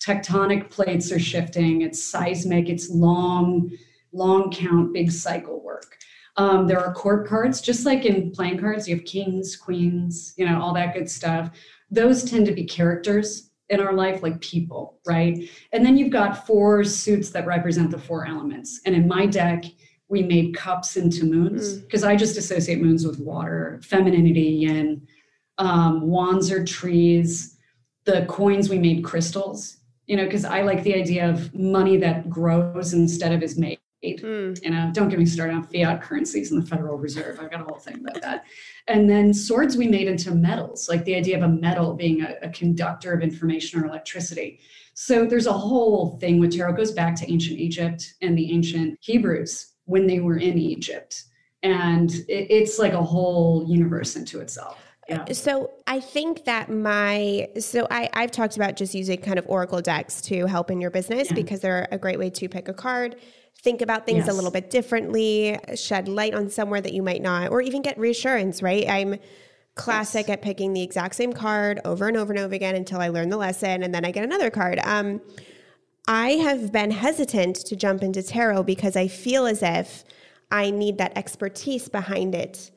[SPEAKER 2] Tectonic plates are shifting. It's seismic. It's long, long count, big cycle work. Um, there are court cards, just like in playing cards. You have kings, queens, you know, all that good stuff. Those tend to be characters in our life like people, right? And then you've got four suits that represent the four elements. And in my deck, we made cups into moons because mm. I just associate moons with water, femininity, yin. Um, wands are trees. The coins we made crystals, you know, because I like the idea of money that grows instead of is made. Mm. You know, don't get me started on fiat currencies and the Federal Reserve. I've got a whole thing about that. And then swords we made into metals, like the idea of a metal being a, a conductor of information or electricity. So there's a whole thing with tarot goes back to ancient Egypt and the ancient Hebrews when they were in Egypt. and it, it's like a whole universe into itself. Yeah.
[SPEAKER 1] So I think that my so I I've talked about just using kind of oracle decks to help in your business yeah. because they're a great way to pick a card, think about things yes. a little bit differently, shed light on somewhere that you might not, or even get reassurance. Right? I'm classic yes. at picking the exact same card over and over and over again until I learn the lesson, and then I get another card. Um, I have been hesitant to jump into tarot because I feel as if I need that expertise behind it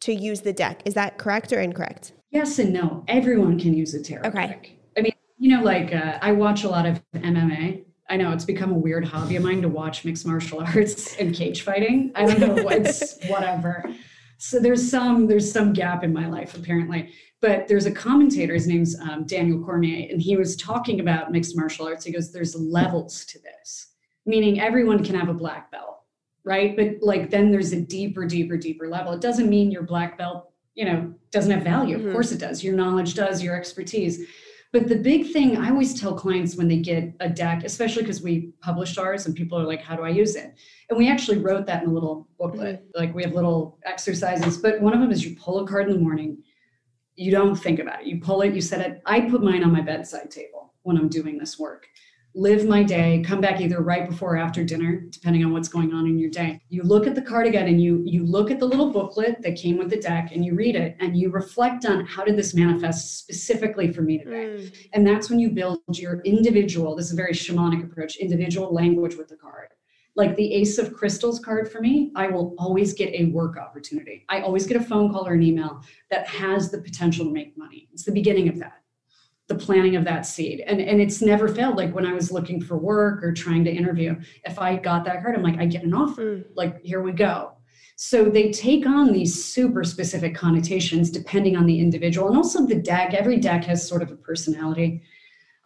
[SPEAKER 1] to use the deck. Is that correct or incorrect?
[SPEAKER 2] Yes and no. Everyone can use a tarot okay. deck. I mean, you know, like uh, I watch a lot of MMA. I know it's become a weird hobby of mine to watch mixed martial arts and cage fighting. I don't know what's whatever. So there's some there's some gap in my life apparently. But there's a commentator, his name's um, Daniel Cormier, and he was talking about mixed martial arts. He goes, "There's levels to this, meaning everyone can have a black belt." right? But like then there's a deeper, deeper, deeper level. It doesn't mean your black belt, you know, doesn't have value. Mm-hmm. Of course it does. Your knowledge does, your expertise. But the big thing I always tell clients when they get a deck, especially because we published ours and people are like, how do I use it? And we actually wrote that in a little booklet. Mm-hmm. Like we have little exercises, but one of them is you pull a card in the morning, you don't think about it. You pull it, you set it. I put mine on my bedside table when I'm doing this work live my day come back either right before or after dinner depending on what's going on in your day. You look at the card again and you you look at the little booklet that came with the deck and you read it and you reflect on how did this manifest specifically for me today. Mm. and that's when you build your individual this is a very shamanic approach individual language with the card. Like the ace of crystals card for me i will always get a work opportunity. I always get a phone call or an email that has the potential to make money. It's the beginning of that the planting of that seed. And, and it's never failed. Like when I was looking for work or trying to interview, if I got that card, I'm like, I get an offer. Mm. Like, here we go. So they take on these super specific connotations depending on the individual. And also the deck, every deck has sort of a personality.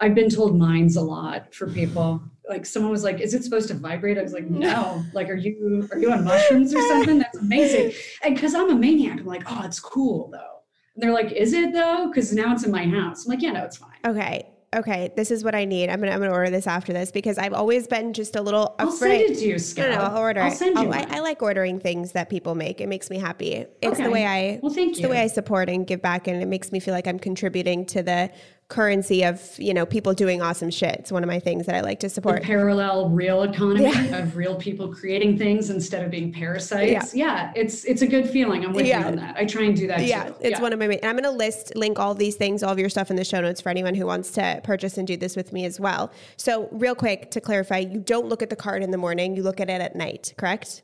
[SPEAKER 2] I've been told mine's a lot for people. Like someone was like, "Is it supposed to vibrate?" I was like, "No." Like, are you are you on mushrooms or something? That's amazing. And because I'm a maniac, I'm like, "Oh, it's cool though." They're like, "Is it though?" Because now it's in my house. I'm like, "Yeah, no, it's fine."
[SPEAKER 1] Okay. Okay, this is what I need. I'm gonna I'm gonna order this after this because I've always been just a little
[SPEAKER 2] afraid. I'll send it to you, Scott.
[SPEAKER 1] No, no, I'll order
[SPEAKER 2] I'll send you.
[SPEAKER 1] Oh, I, I, like ordering things that people make. It makes me happy. It's okay. the way I.
[SPEAKER 2] Well, thank you.
[SPEAKER 1] the way I support and give back, and it makes me feel like I'm contributing to the currency of you know people doing awesome shit. It's one of my things that I like to support.
[SPEAKER 2] The parallel real economy yeah. of real people creating things instead of being parasites. Yeah, yeah it's it's a good feeling. I'm with yeah. you on that. I try and do that
[SPEAKER 1] yeah,
[SPEAKER 2] too.
[SPEAKER 1] It's one of my. And I'm going to list link all these things, all of your stuff in the show notes for anyone who wants to purchase and do this with me as well. So real quick to clarify, you don't look at the card in the morning. You look at it at night, correct?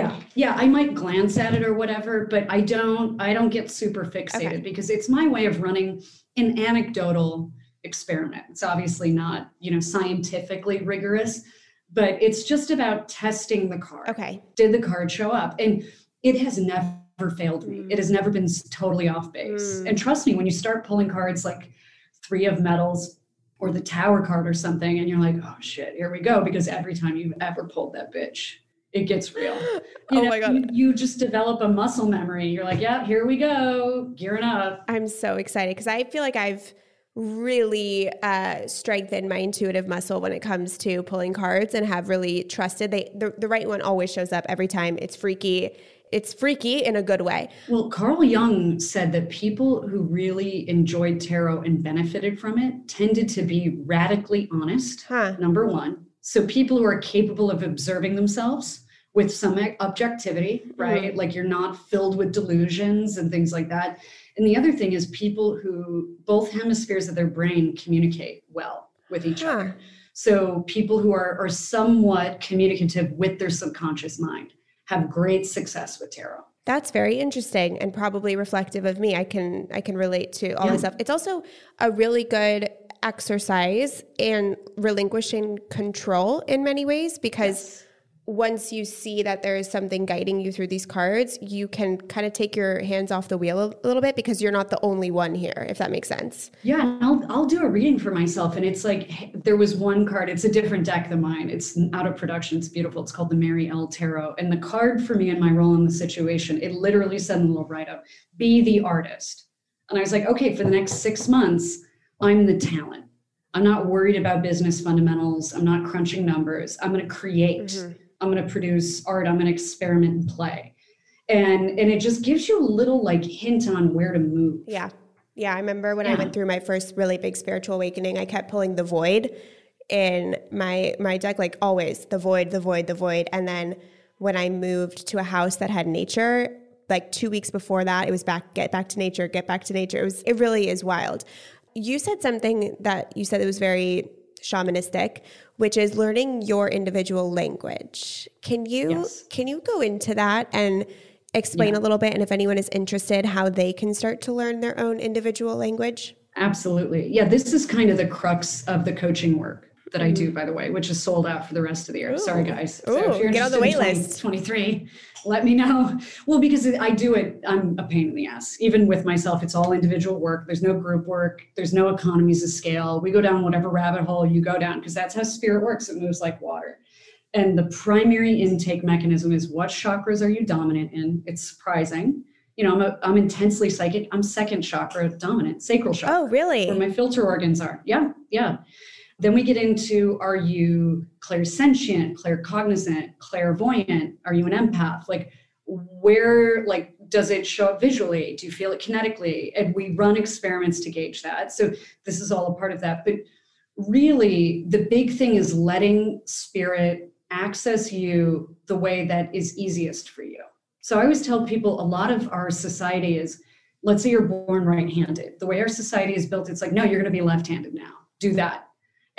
[SPEAKER 2] Yeah. Yeah, I might glance at it or whatever, but I don't I don't get super fixated okay. because it's my way of running an anecdotal experiment. It's obviously not, you know, scientifically rigorous, but it's just about testing the card.
[SPEAKER 1] Okay.
[SPEAKER 2] Did the card show up? And it has never failed me. Mm. It has never been totally off base. Mm. And trust me, when you start pulling cards like three of metals or the tower card or something, and you're like, oh shit, here we go. Because every time you've ever pulled that bitch, it gets real. You
[SPEAKER 1] oh
[SPEAKER 2] know,
[SPEAKER 1] my god!
[SPEAKER 2] You, you, just develop a muscle memory. You're like, yeah, here we go, gearing up.
[SPEAKER 1] I'm so excited because I feel like I've really uh, strengthened my intuitive muscle when it comes to pulling cards and have really trusted they the, the right one always shows up every time. It's freaky. It's freaky in a good way.
[SPEAKER 2] Well, Carl Jung said that people who really enjoyed tarot and benefited from it tended to be radically honest.
[SPEAKER 1] Huh.
[SPEAKER 2] Number one so people who are capable of observing themselves with some objectivity, right? Mm-hmm. Like you're not filled with delusions and things like that. And the other thing is people who both hemispheres of their brain communicate well with each huh. other. So people who are, are somewhat communicative with their subconscious mind have great success with tarot.
[SPEAKER 1] That's very interesting and probably reflective of me. I can I can relate to all yeah. this stuff. It's also a really good exercise and relinquishing control in many ways because yes. once you see that there is something guiding you through these cards, you can kind of take your hands off the wheel a little bit because you're not the only one here, if that makes sense.
[SPEAKER 2] Yeah, I'll, I'll do a reading for myself. And it's like, there was one card, it's a different deck than mine. It's out of production, it's beautiful. It's called the Mary-El Tarot. And the card for me and my role in the situation, it literally said in the little write up, be the artist. And I was like, okay, for the next six months, I'm the talent. I'm not worried about business fundamentals. I'm not crunching numbers. I'm going to create. Mm-hmm. I'm going to produce art. I'm going to experiment and play. and and it just gives you a little like hint on where to move
[SPEAKER 1] yeah yeah i remember when yeah. i went through my first really big spiritual awakening i kept pulling the void in my my deck like always the void the void the void and then when i moved to a house that had nature like two weeks before that it was back get back to nature get back to nature it was it really is wild you said something that you said it was very shamanistic which is learning your individual language can you yes. can you go into that and explain yeah. a little bit and if anyone is interested how they can start to learn their own individual language
[SPEAKER 2] absolutely yeah this is kind of the crux of the coaching work that I do, mm-hmm. by the way, which is sold out for the rest of the year. Ooh. Sorry, guys.
[SPEAKER 1] So Ooh, if you're get on the wait list.
[SPEAKER 2] 23, let me know. Well, because I do it, I'm a pain in the ass. Even with myself, it's all individual work. There's no group work. There's no economies of scale. We go down whatever rabbit hole you go down because that's how spirit works. It moves like water. And the primary intake mechanism is what chakras are you dominant in? It's surprising. You know, I'm, a, I'm intensely psychic. I'm second chakra dominant, sacral oh, chakra.
[SPEAKER 1] Oh, really?
[SPEAKER 2] Where my filter organs are. Yeah, yeah. Then we get into are you clairsentient, claircognizant, clairvoyant? Are you an empath? Like, where, like, does it show up visually? Do you feel it kinetically? And we run experiments to gauge that. So, this is all a part of that. But really, the big thing is letting spirit access you the way that is easiest for you. So, I always tell people a lot of our society is let's say you're born right handed. The way our society is built, it's like, no, you're going to be left handed now. Do that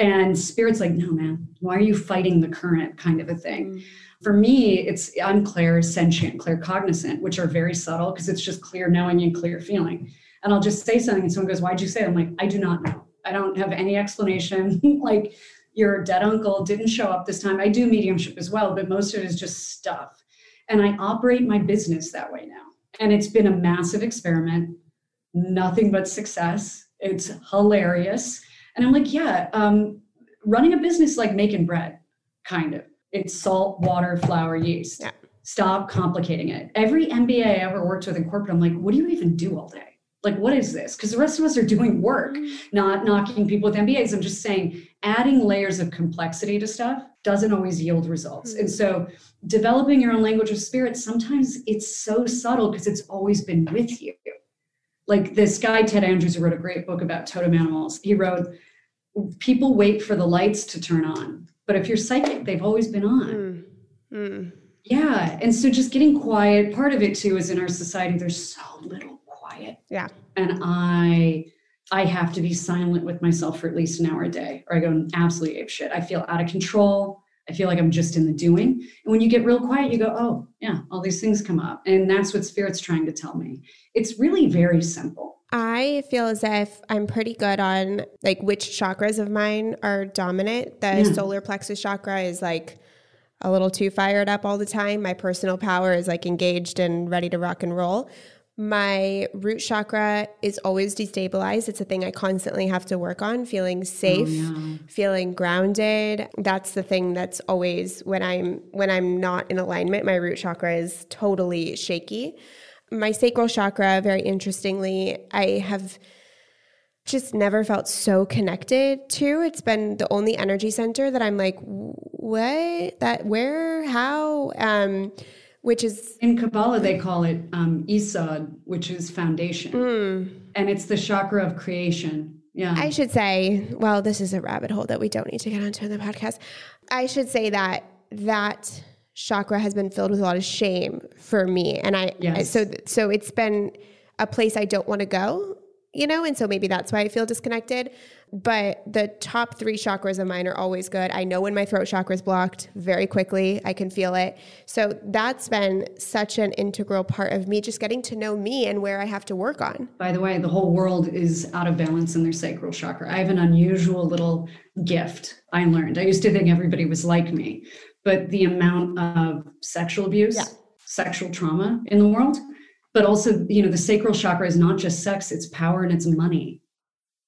[SPEAKER 2] and spirit's like no man why are you fighting the current kind of a thing? Mm. for me it's i'm clair sentient claircognizant which are very subtle because it's just clear knowing and clear feeling. And i'll just say something and someone goes why'd you say it? I'm like i do not know. I don't have any explanation. Like your dead uncle didn't show up this time. I do mediumship as well but most of it is just stuff. And i operate my business that way now. And it's been a massive experiment. Nothing but success. It's hilarious and I'm like, yeah, um, running a business like making bread, kind of. It's salt, water, flour, yeast. Yeah. Stop complicating it. Every MBA I ever worked with in corporate, I'm like, what do you even do all day? Like, what is this? Because the rest of us are doing work, mm-hmm. not knocking people with MBAs. I'm just saying adding layers of complexity to stuff doesn't always yield results. Mm-hmm. And so developing your own language of spirit, sometimes it's so subtle because it's always been with you like this guy ted andrews who wrote a great book about totem animals he wrote people wait for the lights to turn on but if you're psychic they've always been on. Mm. Mm. yeah and so just getting quiet part of it too is in our society there's so little quiet.
[SPEAKER 1] Yeah.
[SPEAKER 2] And i i have to be silent with myself for at least an hour a day or i go absolutely ape shit i feel out of control I feel like I'm just in the doing. And when you get real quiet, you go, oh, yeah, all these things come up. And that's what Spirit's trying to tell me. It's really very simple.
[SPEAKER 1] I feel as if I'm pretty good on like which chakras of mine are dominant. The yeah. solar plexus chakra is like a little too fired up all the time. My personal power is like engaged and ready to rock and roll. My root chakra is always destabilized. It's a thing I constantly have to work on, feeling safe, oh, feeling grounded. That's the thing that's always when I'm when I'm not in alignment, my root chakra is totally shaky. My sacral chakra, very interestingly, I have just never felt so connected to. It's been the only energy center that I'm like, what? That where? How? Um which is
[SPEAKER 2] in Kabbalah they call it um, Yesod, which is foundation, mm. and it's the chakra of creation. Yeah,
[SPEAKER 1] I should say. Well, this is a rabbit hole that we don't need to get onto in the podcast. I should say that that chakra has been filled with a lot of shame for me, and I yes. so so it's been a place I don't want to go you know, and so maybe that's why I feel disconnected. But the top three chakras of mine are always good. I know when my throat chakra is blocked very quickly, I can feel it. So that's been such an integral part of me just getting to know me and where I have to work on.
[SPEAKER 2] By the way, the whole world is out of balance in their sacral chakra. I have an unusual little gift I learned. I used to think everybody was like me, but the amount of sexual abuse, yeah. sexual trauma in the world but also you know the sacral chakra is not just sex it's power and it's money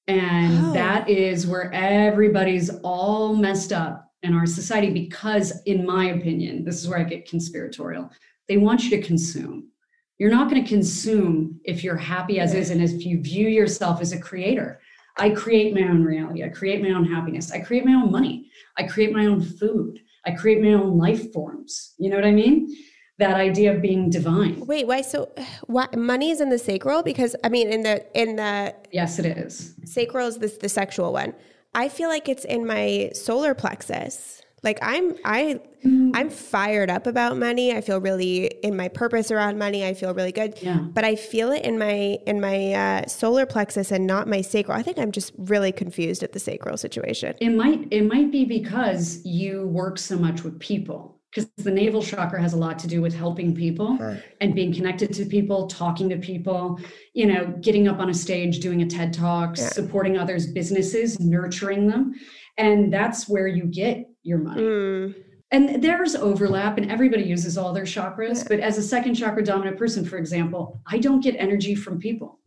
[SPEAKER 2] and oh. that is where everybody's all messed up in our society because in my opinion this is where i get conspiratorial. They want you to consume. You're not going to consume if you're happy as is and if you view yourself as a creator. I create my own reality. I create my own happiness. I create my own money. I create my own food. I create my own life forms. You know what i mean that idea of being divine.
[SPEAKER 1] Wait, why? So, why, money is in the sacral? Because I mean, in the in the
[SPEAKER 2] yes, it is.
[SPEAKER 1] Sacral is this the sexual one. I feel like it's in my solar plexus. Like I'm I mm. I'm fired up about money. I feel really in my purpose around money. I feel really good.
[SPEAKER 2] Yeah.
[SPEAKER 1] But I feel it in my in my uh, solar plexus and not my sacral. I think I'm just really confused at the sacral situation.
[SPEAKER 2] It might it might be because you work so much with people because the navel chakra has a lot to do with helping people right. and being connected to people, talking to people, you know, getting up on a stage, doing a TED talk, yeah. supporting others' businesses, nurturing them. And that's where you get your money. Mm. And there's overlap, and everybody uses all their chakras. Yeah. But as a second chakra dominant person, for example, I don't get energy from people.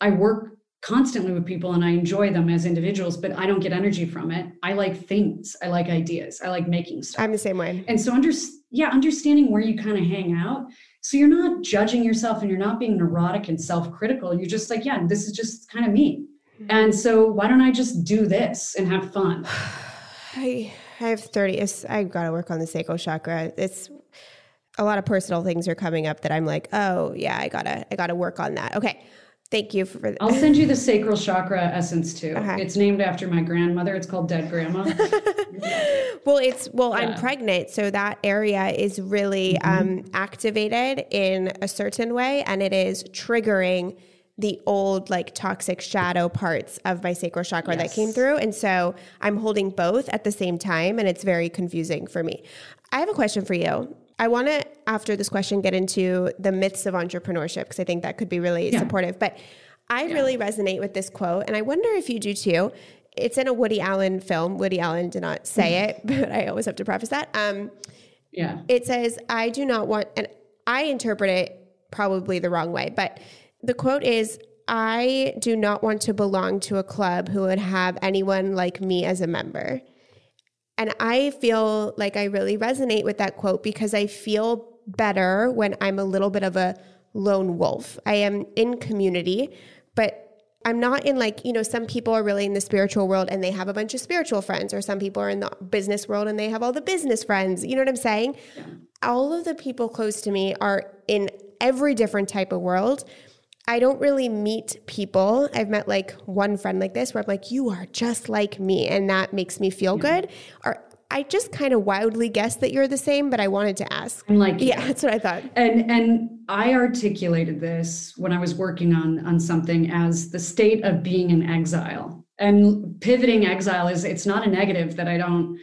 [SPEAKER 2] I work constantly with people and I enjoy them as individuals, but I don't get energy from it. I like things. I like ideas. I like making stuff.
[SPEAKER 1] I'm the same way.
[SPEAKER 2] And so under yeah, understanding where you kind of hang out. So you're not judging yourself and you're not being neurotic and self-critical. You're just like, yeah, this is just kind of me. Mm-hmm. And so why don't I just do this and have fun?
[SPEAKER 1] I I have 30 I've got to work on the sacral chakra. It's a lot of personal things are coming up that I'm like, "Oh, yeah, I got to I got to work on that." Okay. Thank you for.
[SPEAKER 2] The I'll send you the sacral chakra essence too. Uh-huh. It's named after my grandmother. It's called Dead Grandma.
[SPEAKER 1] well, it's well, yeah. I'm pregnant, so that area is really mm-hmm. um, activated in a certain way, and it is triggering the old like toxic shadow parts of my sacral chakra yes. that came through. And so I'm holding both at the same time and it's very confusing for me. I have a question for you. I want to, after this question, get into the myths of entrepreneurship because I think that could be really yeah. supportive. But I yeah. really resonate with this quote, and I wonder if you do too. It's in a Woody Allen film. Woody Allen did not say it, but I always have to preface that. Um,
[SPEAKER 2] yeah.
[SPEAKER 1] It says, I do not want, and I interpret it probably the wrong way, but the quote is I do not want to belong to a club who would have anyone like me as a member. And I feel like I really resonate with that quote because I feel better when I'm a little bit of a lone wolf. I am in community, but I'm not in like, you know, some people are really in the spiritual world and they have a bunch of spiritual friends, or some people are in the business world and they have all the business friends. You know what I'm saying? Yeah. All of the people close to me are in every different type of world. I don't really meet people. I've met like one friend like this where I'm like, you are just like me. And that makes me feel yeah. good. Or I just kind of wildly guessed that you're the same, but I wanted to ask.
[SPEAKER 2] I'm like,
[SPEAKER 1] yeah, that's what I thought.
[SPEAKER 2] And and I articulated this when I was working on on something as the state of being in exile. And pivoting exile is it's not a negative that I don't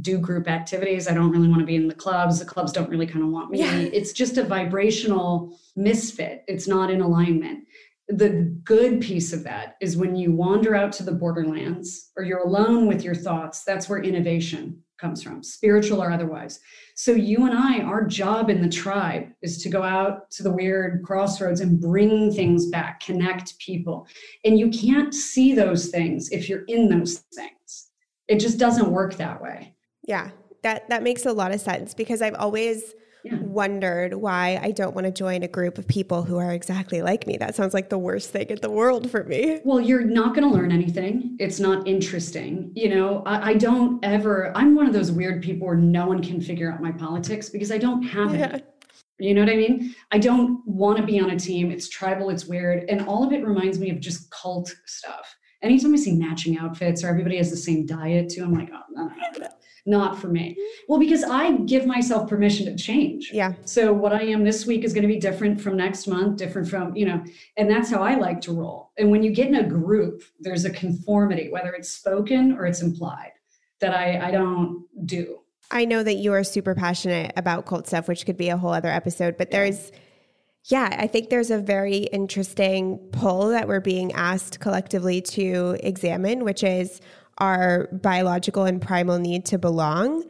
[SPEAKER 2] do group activities. I don't really want to be in the clubs. The clubs don't really kind of want me. Yeah. It's just a vibrational misfit. It's not in alignment. The good piece of that is when you wander out to the borderlands or you're alone with your thoughts, that's where innovation comes from, spiritual or otherwise. So, you and I, our job in the tribe is to go out to the weird crossroads and bring things back, connect people. And you can't see those things if you're in those things. It just doesn't work that way.
[SPEAKER 1] Yeah, that that makes a lot of sense because I've always yeah. wondered why I don't want to join a group of people who are exactly like me. That sounds like the worst thing in the world for me.
[SPEAKER 2] Well, you're not going to learn anything. It's not interesting. You know, I, I, don't ever, I'm one of those weird people where no one can figure out my politics because I don't have yeah. it. You know what I mean? I don't want to be on a team. It's tribal, it's weird. And all of it reminds me of just cult stuff. Anytime I see matching outfits or everybody has the same diet too, I'm like, oh, no, no, no not for me. Well, because I give myself permission to change.
[SPEAKER 1] Yeah.
[SPEAKER 2] So what I am this week is going to be different from next month, different from, you know, and that's how I like to roll. And when you get in a group, there's a conformity, whether it's spoken or it's implied, that I, I don't do.
[SPEAKER 1] I know that you are super passionate about cult stuff, which could be a whole other episode, but there's, yeah, I think there's a very interesting pull that we're being asked collectively to examine, which is our biological and primal need to belong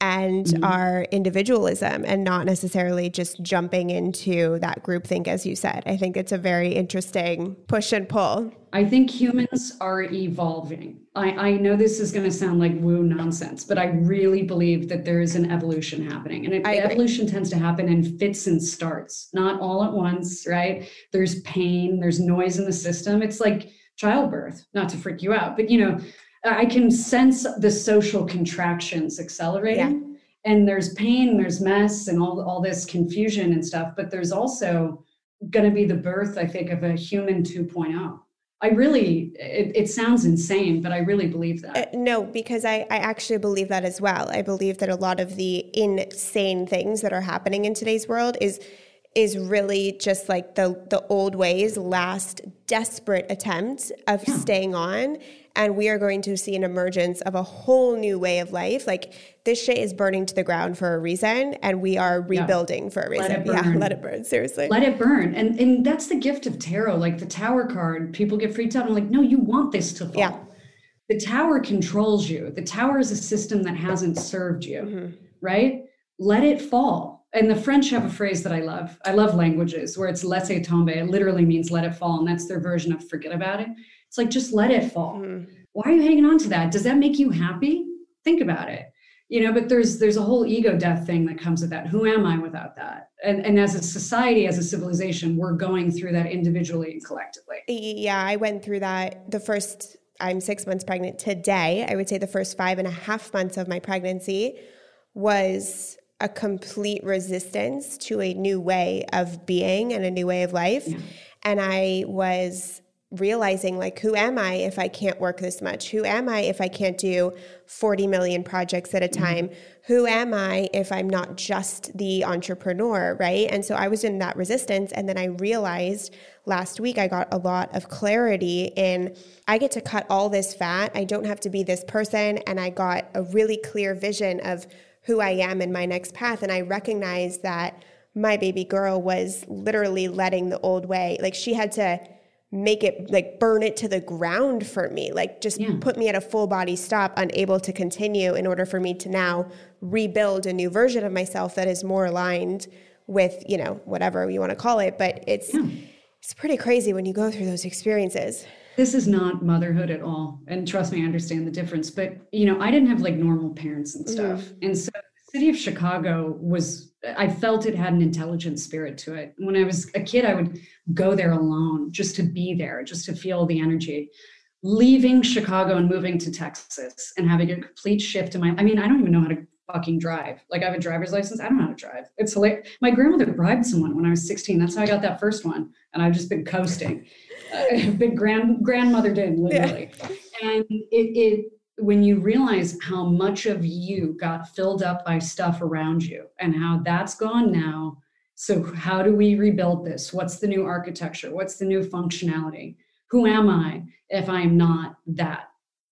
[SPEAKER 1] and mm-hmm. our individualism and not necessarily just jumping into that group groupthink as you said. I think it's a very interesting push and pull.
[SPEAKER 2] I think humans are evolving. I, I know this is going to sound like woo nonsense, but I really believe that there is an evolution happening. And it, evolution tends to happen in fits and starts, not all at once, right? There's pain, there's noise in the system. It's like childbirth, not to freak you out, but you know, I can sense the social contractions accelerating. Yeah. and there's pain there's mess and all, all this confusion and stuff but there's also going to be the birth i think of a human 2.0 i really it, it sounds insane but i really believe that uh,
[SPEAKER 1] no because I, I actually believe that as well i believe that a lot of the insane things that are happening in today's world is is really just like the the old ways last desperate attempt of yeah. staying on. And we are going to see an emergence of a whole new way of life. Like this shit is burning to the ground for a reason and we are rebuilding yeah. for a reason.
[SPEAKER 2] let yeah
[SPEAKER 1] let it burn seriously.
[SPEAKER 2] Let it burn. And and that's the gift of tarot. Like the tower card people get freaked out. I'm like no you want this to fall. Yeah. the tower controls you. The tower is a system that hasn't served you mm-hmm. right? Let it fall and the French have a phrase that I love. I love languages where it's laisser tomber. It literally means let it fall. And that's their version of forget about it. It's like, just let it fall. Mm. Why are you hanging on to that? Does that make you happy? Think about it. You know, but there's there's a whole ego death thing that comes with that. Who am I without that? And and as a society, as a civilization, we're going through that individually and collectively.
[SPEAKER 1] Yeah, I went through that the first I'm six months pregnant today. I would say the first five and a half months of my pregnancy was a complete resistance to a new way of being and a new way of life. Yeah. And I was realizing like who am i if i can't work this much who am i if i can't do 40 million projects at a mm-hmm. time mm-hmm. who am i if i'm not just the entrepreneur right and so i was in that resistance and then i realized last week i got a lot of clarity in i get to cut all this fat i don't have to be this person and i got a really clear vision of who I am in my next path. And I recognized that my baby girl was literally letting the old way, like she had to make it like burn it to the ground for me, like just yeah. put me at a full body stop, unable to continue in order for me to now rebuild a new version of myself that is more aligned with, you know, whatever you want to call it. But it's, yeah. it's pretty crazy when you go through those experiences
[SPEAKER 2] this is not motherhood at all and trust me i understand the difference but you know i didn't have like normal parents and stuff mm. and so the city of chicago was i felt it had an intelligent spirit to it when i was a kid i would go there alone just to be there just to feel the energy leaving chicago and moving to texas and having a complete shift in my i mean i don't even know how to fucking drive. Like I have a driver's license. I don't know how to drive. It's hilarious. My grandmother bribed someone when I was 16. That's how I got that first one. And I've just been coasting uh, big grand grandmother did literally. Yeah. And it, it when you realize how much of you got filled up by stuff around you and how that's gone now. So how do we rebuild this? What's the new architecture? What's the new functionality? Who am I if I'm not that?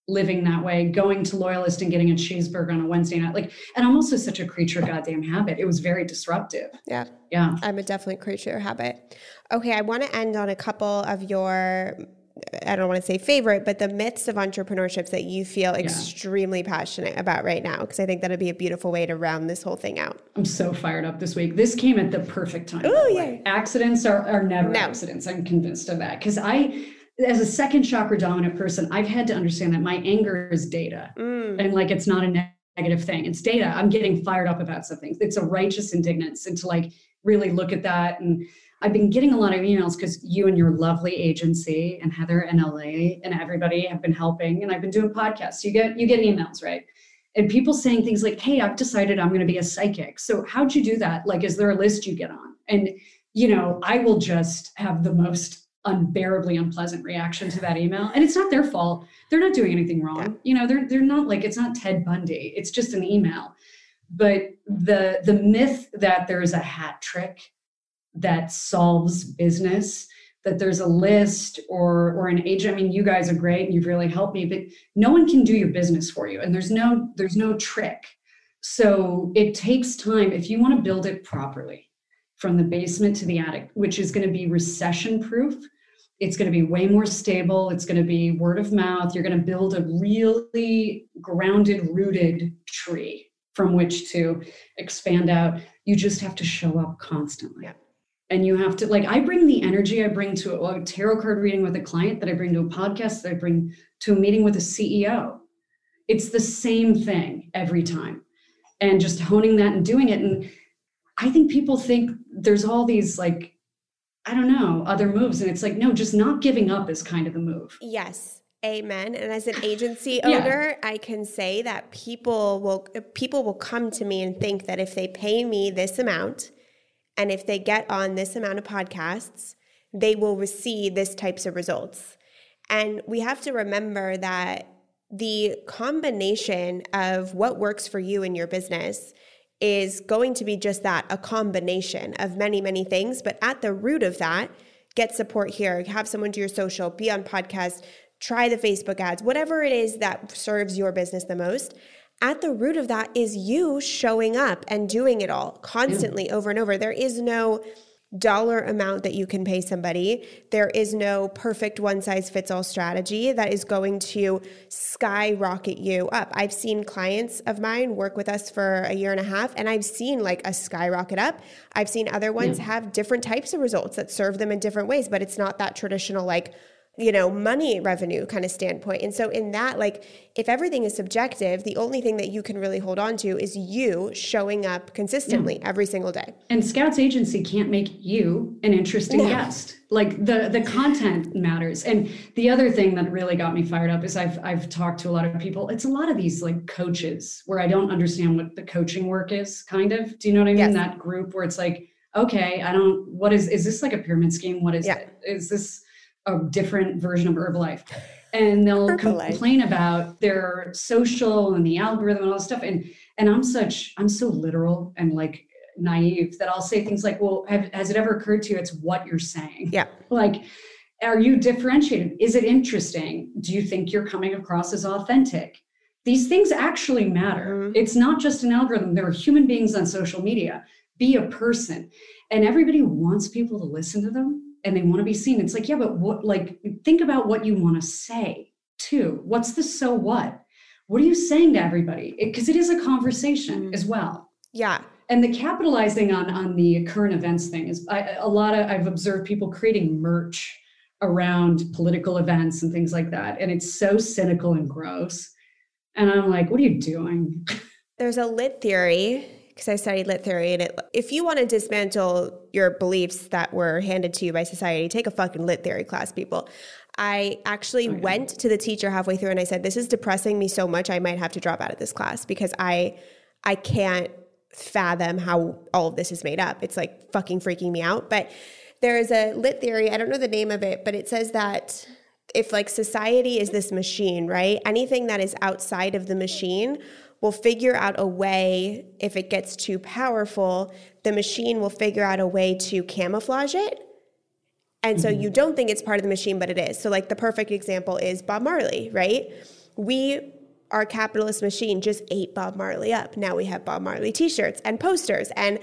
[SPEAKER 2] Living that way, going to Loyalist and getting a cheeseburger on a Wednesday night. Like, and I'm also such a creature goddamn habit. It was very disruptive.
[SPEAKER 1] Yeah.
[SPEAKER 2] Yeah.
[SPEAKER 1] I'm a definite creature habit. Okay. I want to end on a couple of your, I don't want to say favorite, but the myths of entrepreneurships that you feel yeah. extremely passionate about right now. Cause I think that'd be a beautiful way to round this whole thing out.
[SPEAKER 2] I'm so fired up this week. This came at the perfect time.
[SPEAKER 1] Oh, yeah.
[SPEAKER 2] Accidents are, are never no. accidents. I'm convinced of that. Cause I, as a second chakra dominant person, I've had to understand that my anger is data mm. and like it's not a negative thing. It's data. I'm getting fired up about something. It's a righteous indignance and to like really look at that. And I've been getting a lot of emails because you and your lovely agency and Heather and LA and everybody have been helping. And I've been doing podcasts. You get you get emails, right? And people saying things like, hey, I've decided I'm going to be a psychic. So how'd you do that? Like, is there a list you get on? And you know, I will just have the most unbearably unpleasant reaction to that email. And it's not their fault. They're not doing anything wrong. Yeah. you know they're they're not like it's not ted bundy. It's just an email. But the the myth that there's a hat trick that solves business that there's a list or or an agent i mean you guys are great and you've really helped me but no one can do your business for you. And there's no there's no trick. So it takes time. If you want to build it properly from the basement to the attic which is going to be recession proof it's going to be way more stable. It's going to be word of mouth. You're going to build a really grounded, rooted tree from which to expand out. You just have to show up constantly. And you have to, like, I bring the energy I bring to a tarot card reading with a client, that I bring to a podcast, that I bring to a meeting with a CEO. It's the same thing every time. And just honing that and doing it. And I think people think there's all these like I don't know, other moves. And it's like, no, just not giving up is kind of the move.
[SPEAKER 1] Yes. Amen. And as an agency owner, yeah. I can say that people will people will come to me and think that if they pay me this amount and if they get on this amount of podcasts, they will receive this types of results. And we have to remember that the combination of what works for you in your business is going to be just that a combination of many, many things. But at the root of that, get support here, have someone do your social, be on podcast, try the Facebook ads, whatever it is that serves your business the most. At the root of that is you showing up and doing it all constantly yeah. over and over. There is no dollar amount that you can pay somebody. There is no perfect one size fits all strategy that is going to skyrocket you up. I've seen clients of mine work with us for a year and a half, and I've seen like a skyrocket up. I've seen other ones yeah. have different types of results that serve them in different ways, but it's not that traditional like you know, money revenue kind of standpoint. And so, in that, like, if everything is subjective, the only thing that you can really hold on to is you showing up consistently yeah. every single day.
[SPEAKER 2] And Scouts Agency can't make you an interesting no. guest. Like the the content matters. And the other thing that really got me fired up is I've I've talked to a lot of people. It's a lot of these like coaches where I don't understand what the coaching work is. Kind of. Do you know what I mean? Yes. That group where it's like, okay, I don't. What is is this like a pyramid scheme? What is yeah. it? Is this a different version of Herbalife. And they'll Herbalife. complain about their social and the algorithm and all this stuff. And and I'm such I'm so literal and like naive that I'll say things like, "Well, have, has it ever occurred to you it's what you're saying?"
[SPEAKER 1] Yeah.
[SPEAKER 2] Like, are you differentiated? Is it interesting? Do you think you're coming across as authentic? These things actually matter. Mm-hmm. It's not just an algorithm. There are human beings on social media. Be a person, and everybody wants people to listen to them and they want to be seen. It's like, yeah, but what, like, think about what you want to say too. What's the so what? What are you saying to everybody? Because it, it is a conversation mm. as well.
[SPEAKER 1] Yeah.
[SPEAKER 2] And the capitalizing on on the current events thing is I, a lot of I've observed people creating merch around political events and things like that, and it's so cynical and gross. And I'm like, what are you doing?
[SPEAKER 1] There's a lit theory because I studied lit theory, and it, if you want to dismantle your beliefs that were handed to you by society, take a fucking lit theory class, people. I actually okay. went to the teacher halfway through and I said, "This is depressing me so much. I might have to drop out of this class because I, I can't fathom how all of this is made up. It's like fucking freaking me out." But there is a lit theory. I don't know the name of it, but it says that if like society is this machine, right? Anything that is outside of the machine will figure out a way, if it gets too powerful, the machine will figure out a way to camouflage it. And so mm-hmm. you don't think it's part of the machine, but it is. So, like, the perfect example is Bob Marley, right? We, our capitalist machine, just ate Bob Marley up. Now we have Bob Marley t shirts and posters and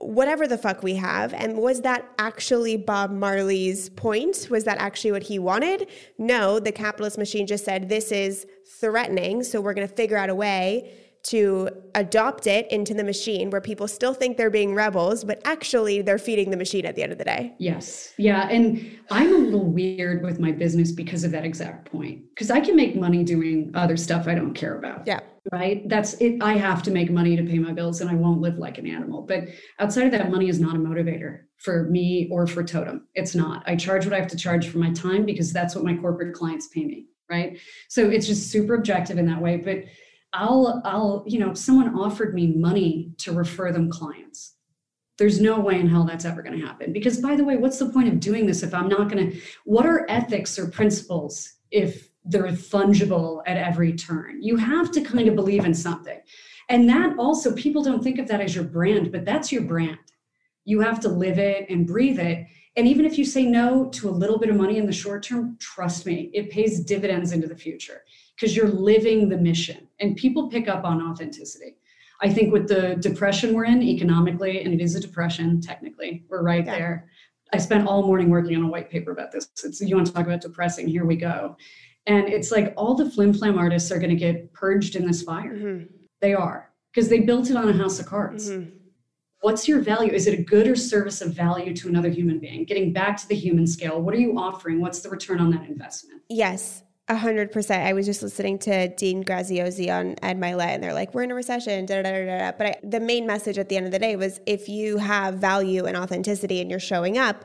[SPEAKER 1] whatever the fuck we have. And was that actually Bob Marley's point? Was that actually what he wanted? No, the capitalist machine just said, this is threatening. So we're going to figure out a way to adopt it into the machine where people still think they're being rebels, but actually they're feeding the machine at the end of the day.
[SPEAKER 2] Yes. Yeah. And I'm a little weird with my business because of that exact point. Because I can make money doing other stuff I don't care about.
[SPEAKER 1] Yeah.
[SPEAKER 2] Right. That's it. I have to make money to pay my bills and I won't live like an animal. But outside of that, money is not a motivator for me or for Totem. It's not. I charge what I have to charge for my time because that's what my corporate clients pay me right so it's just super objective in that way but i'll i'll you know someone offered me money to refer them clients. There's no way in hell that's ever going to happen. Because by the way what's the point of doing this if i'm not going to what are ethics or principles if they're fungible at every turn? You have to kind of believe in something. And that also people don't think of that as your brand but that's your brand. You have to live it and breathe it. And even if you say no to a little bit of money in the short term, trust me, it pays dividends into the future because you're living the mission and people pick up on authenticity. I think with the depression we're in economically, and it is a depression technically, we're right yeah. there. I spent all morning working on a white paper about this. It's, you want to talk about depressing? Here we go. And it's like all the flim flam artists are going to get purged in this fire. Mm-hmm. They are because they built it on a house of cards. Mm-hmm what's your value is it a good or service of value to another human being getting back to the human scale what are you offering what's the return on that investment
[SPEAKER 1] yes hundred percent. I was just listening to Dean Graziosi on Ed Mylett, and they're like, "We're in a recession." Da, da, da, da. But I, the main message at the end of the day was, if you have value and authenticity, and you're showing up,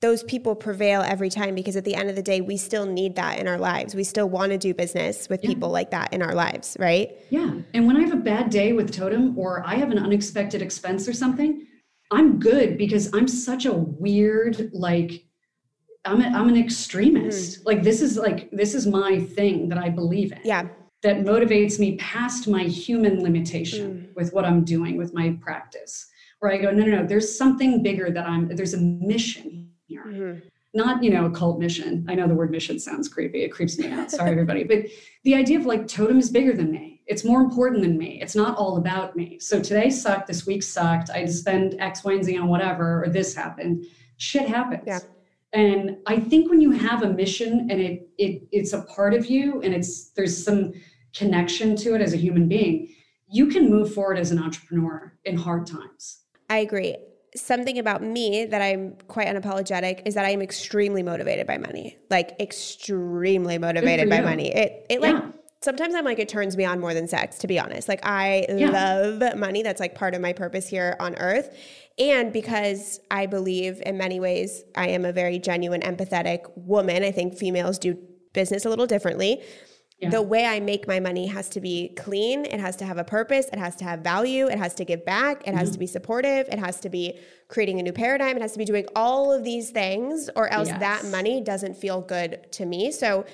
[SPEAKER 1] those people prevail every time because at the end of the day, we still need that in our lives. We still want to do business with yeah. people like that in our lives, right?
[SPEAKER 2] Yeah. And when I have a bad day with Totem or I have an unexpected expense or something, I'm good because I'm such a weird, like, I'm, a, I'm an extremist. Mm. Like, this is like, this is my thing that I believe in.
[SPEAKER 1] Yeah.
[SPEAKER 2] That motivates me past my human limitation mm. with what I'm doing with my practice. Where I go, no, no, no, there's something bigger that I'm, there's a mission here. Mm-hmm. Not, you know, a cult mission. I know the word mission sounds creepy. It creeps me out. Sorry, everybody. But the idea of like totem is bigger than me. It's more important than me. It's not all about me. So today sucked. This week sucked. I had to spend X, Y, and Z on whatever, or this happened. Shit happens.
[SPEAKER 1] Yeah.
[SPEAKER 2] And I think when you have a mission and it it it's a part of you and it's there's some connection to it as a human being, you can move forward as an entrepreneur in hard times.
[SPEAKER 1] I agree something about me that I'm quite unapologetic is that I am extremely motivated by money. Like extremely motivated by money. It it like sometimes I'm like it turns me on more than sex, to be honest. Like I yeah. love money. That's like part of my purpose here on earth. And because I believe in many ways I am a very genuine, empathetic woman. I think females do business a little differently. Yeah. The way I make my money has to be clean. It has to have a purpose. It has to have value. It has to give back. It mm-hmm. has to be supportive. It has to be creating a new paradigm. It has to be doing all of these things, or else yes. that money doesn't feel good to me. So,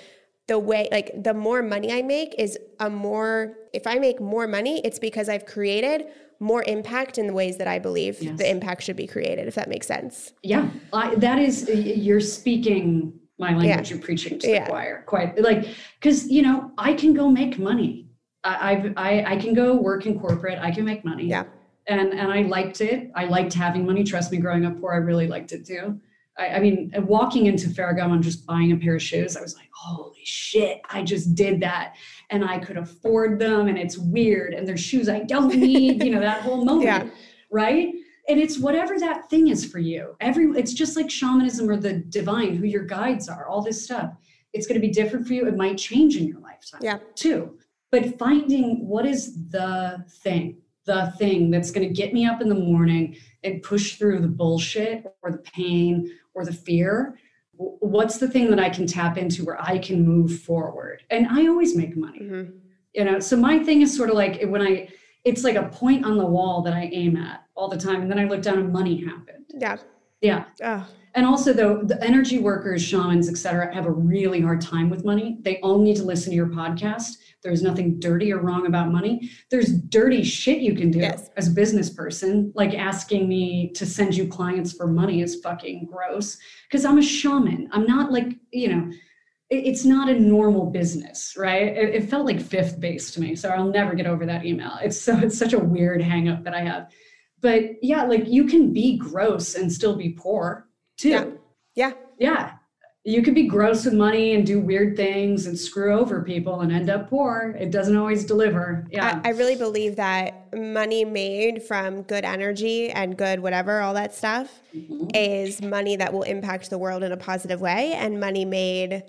[SPEAKER 1] the way, like, the more money I make is a more, if I make more money, it's because I've created more impact in the ways that I believe yes. the impact should be created, if that makes sense.
[SPEAKER 2] Yeah, I, that is, you're speaking my language yeah. you're preaching to yeah. the choir quite like because you know i can go make money I, I've, I i can go work in corporate i can make money
[SPEAKER 1] yeah
[SPEAKER 2] and and i liked it i liked having money trust me growing up poor i really liked it too i, I mean walking into Ferragamo and just buying a pair of shoes i was like holy shit i just did that. And i could afford them and it's weird and there's shoes i don't need you know that whole moment yeah. right? And it's whatever that thing is for you. Every it's just like shamanism or the divine who your guides are all this stuff. It's going to be different for you. It might change in your lifetime
[SPEAKER 1] yeah.
[SPEAKER 2] too. But finding what is the thing the thing that's going to get me up in the morning and push through the bullshit or the pain or the fear what's the thing that i can tap into where i can move forward and i always make money mm-hmm. you know so my thing is sort of like when i it's like a point on the wall that i aim at all the time. And then I look down and money happened.
[SPEAKER 1] Yeah.
[SPEAKER 2] Yeah. Oh. And also though the energy workers, shamans, etc., have a really hard time with money. They all need to listen to your podcast. There's nothing dirty or wrong about money. There's dirty shit you can do yes. as a business person, like asking me to send you clients for money is fucking gross. Because I'm a shaman. I'm not like, you know, it's not a normal business, right? It, it felt like fifth base to me. So I'll never get over that email. It's so it's such a weird hangup that I have but yeah, like you can be gross and still be poor too.
[SPEAKER 1] Yeah. Yeah.
[SPEAKER 2] Yeah. You could be gross with money and do weird things and screw over people and end up poor. It doesn't always deliver. Yeah.
[SPEAKER 1] I, I really believe that money made from good energy and good whatever, all that stuff, mm-hmm. is money that will impact the world in a positive way. And money made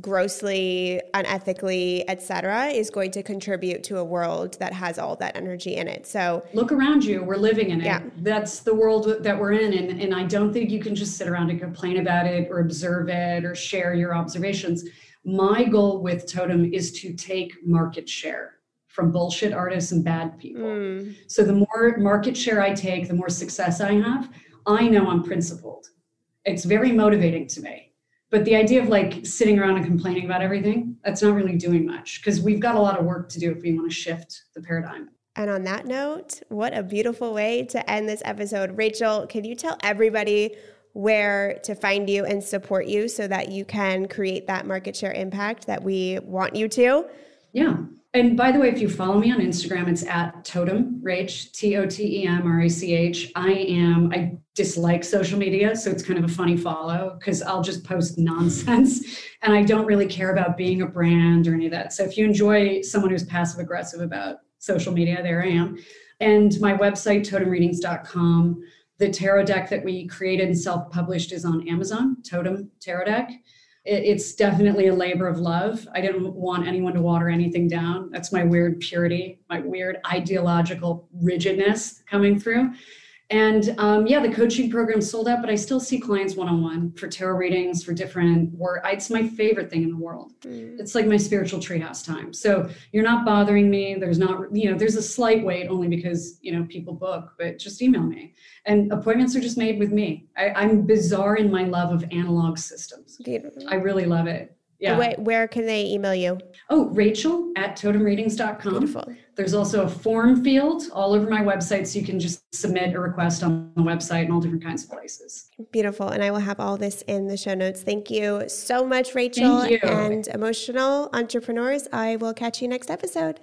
[SPEAKER 1] grossly unethically etc is going to contribute to a world that has all that energy in it. So
[SPEAKER 2] look around you. We're living in it. Yeah. that's the world that we're in and, and i don't think you can just sit around and complain about it or observe it or share your observations. My goal with totem is to take market share from bullshit artists and bad people. Mm. so the more market share i take the more success i have i know i'm principled. It's very motivating to me but the idea of like sitting around and complaining about everything that's not really doing much because we've got a lot of work to do if we want to shift the paradigm.
[SPEAKER 1] And on that note what a beautiful way to end this episode. Rachel can you tell everybody where to find you and support you so that you can create that market share impact that we want you to?
[SPEAKER 2] Yeah and by the way, if you follow me on Instagram, it's at Totem Rach, T O T E M R A C H. I am, I dislike social media, so it's kind of a funny follow because I'll just post nonsense and I don't really care about being a brand or any of that. So if you enjoy someone who's passive aggressive about social media, there I am. And my website, totemreadings.com. The tarot deck that we created and self published is on Amazon, Totem Tarot Deck it's definitely a labor of love. I didn't want anyone to water anything down. That's my weird purity, my weird ideological rigidness coming through. And um, yeah, the coaching program sold out, but I still see clients one on one for tarot readings, for different work. It's my favorite thing in the world. Mm. It's like my spiritual treehouse time. So you're not bothering me. There's not, you know, there's a slight wait only because, you know, people book, but just email me. And appointments are just made with me. I, I'm bizarre in my love of analog systems. Beautiful. I really love it.
[SPEAKER 1] Yeah. Where, where, can they email you?
[SPEAKER 2] Oh, Rachel at totemreadings.com. Beautiful. There's also a form field all over my website, so you can just submit a request on the website and all different kinds of places.
[SPEAKER 1] Beautiful. And I will have all this in the show notes. Thank you so much, Rachel.
[SPEAKER 2] Thank you.
[SPEAKER 1] And emotional entrepreneurs, I will catch you next episode.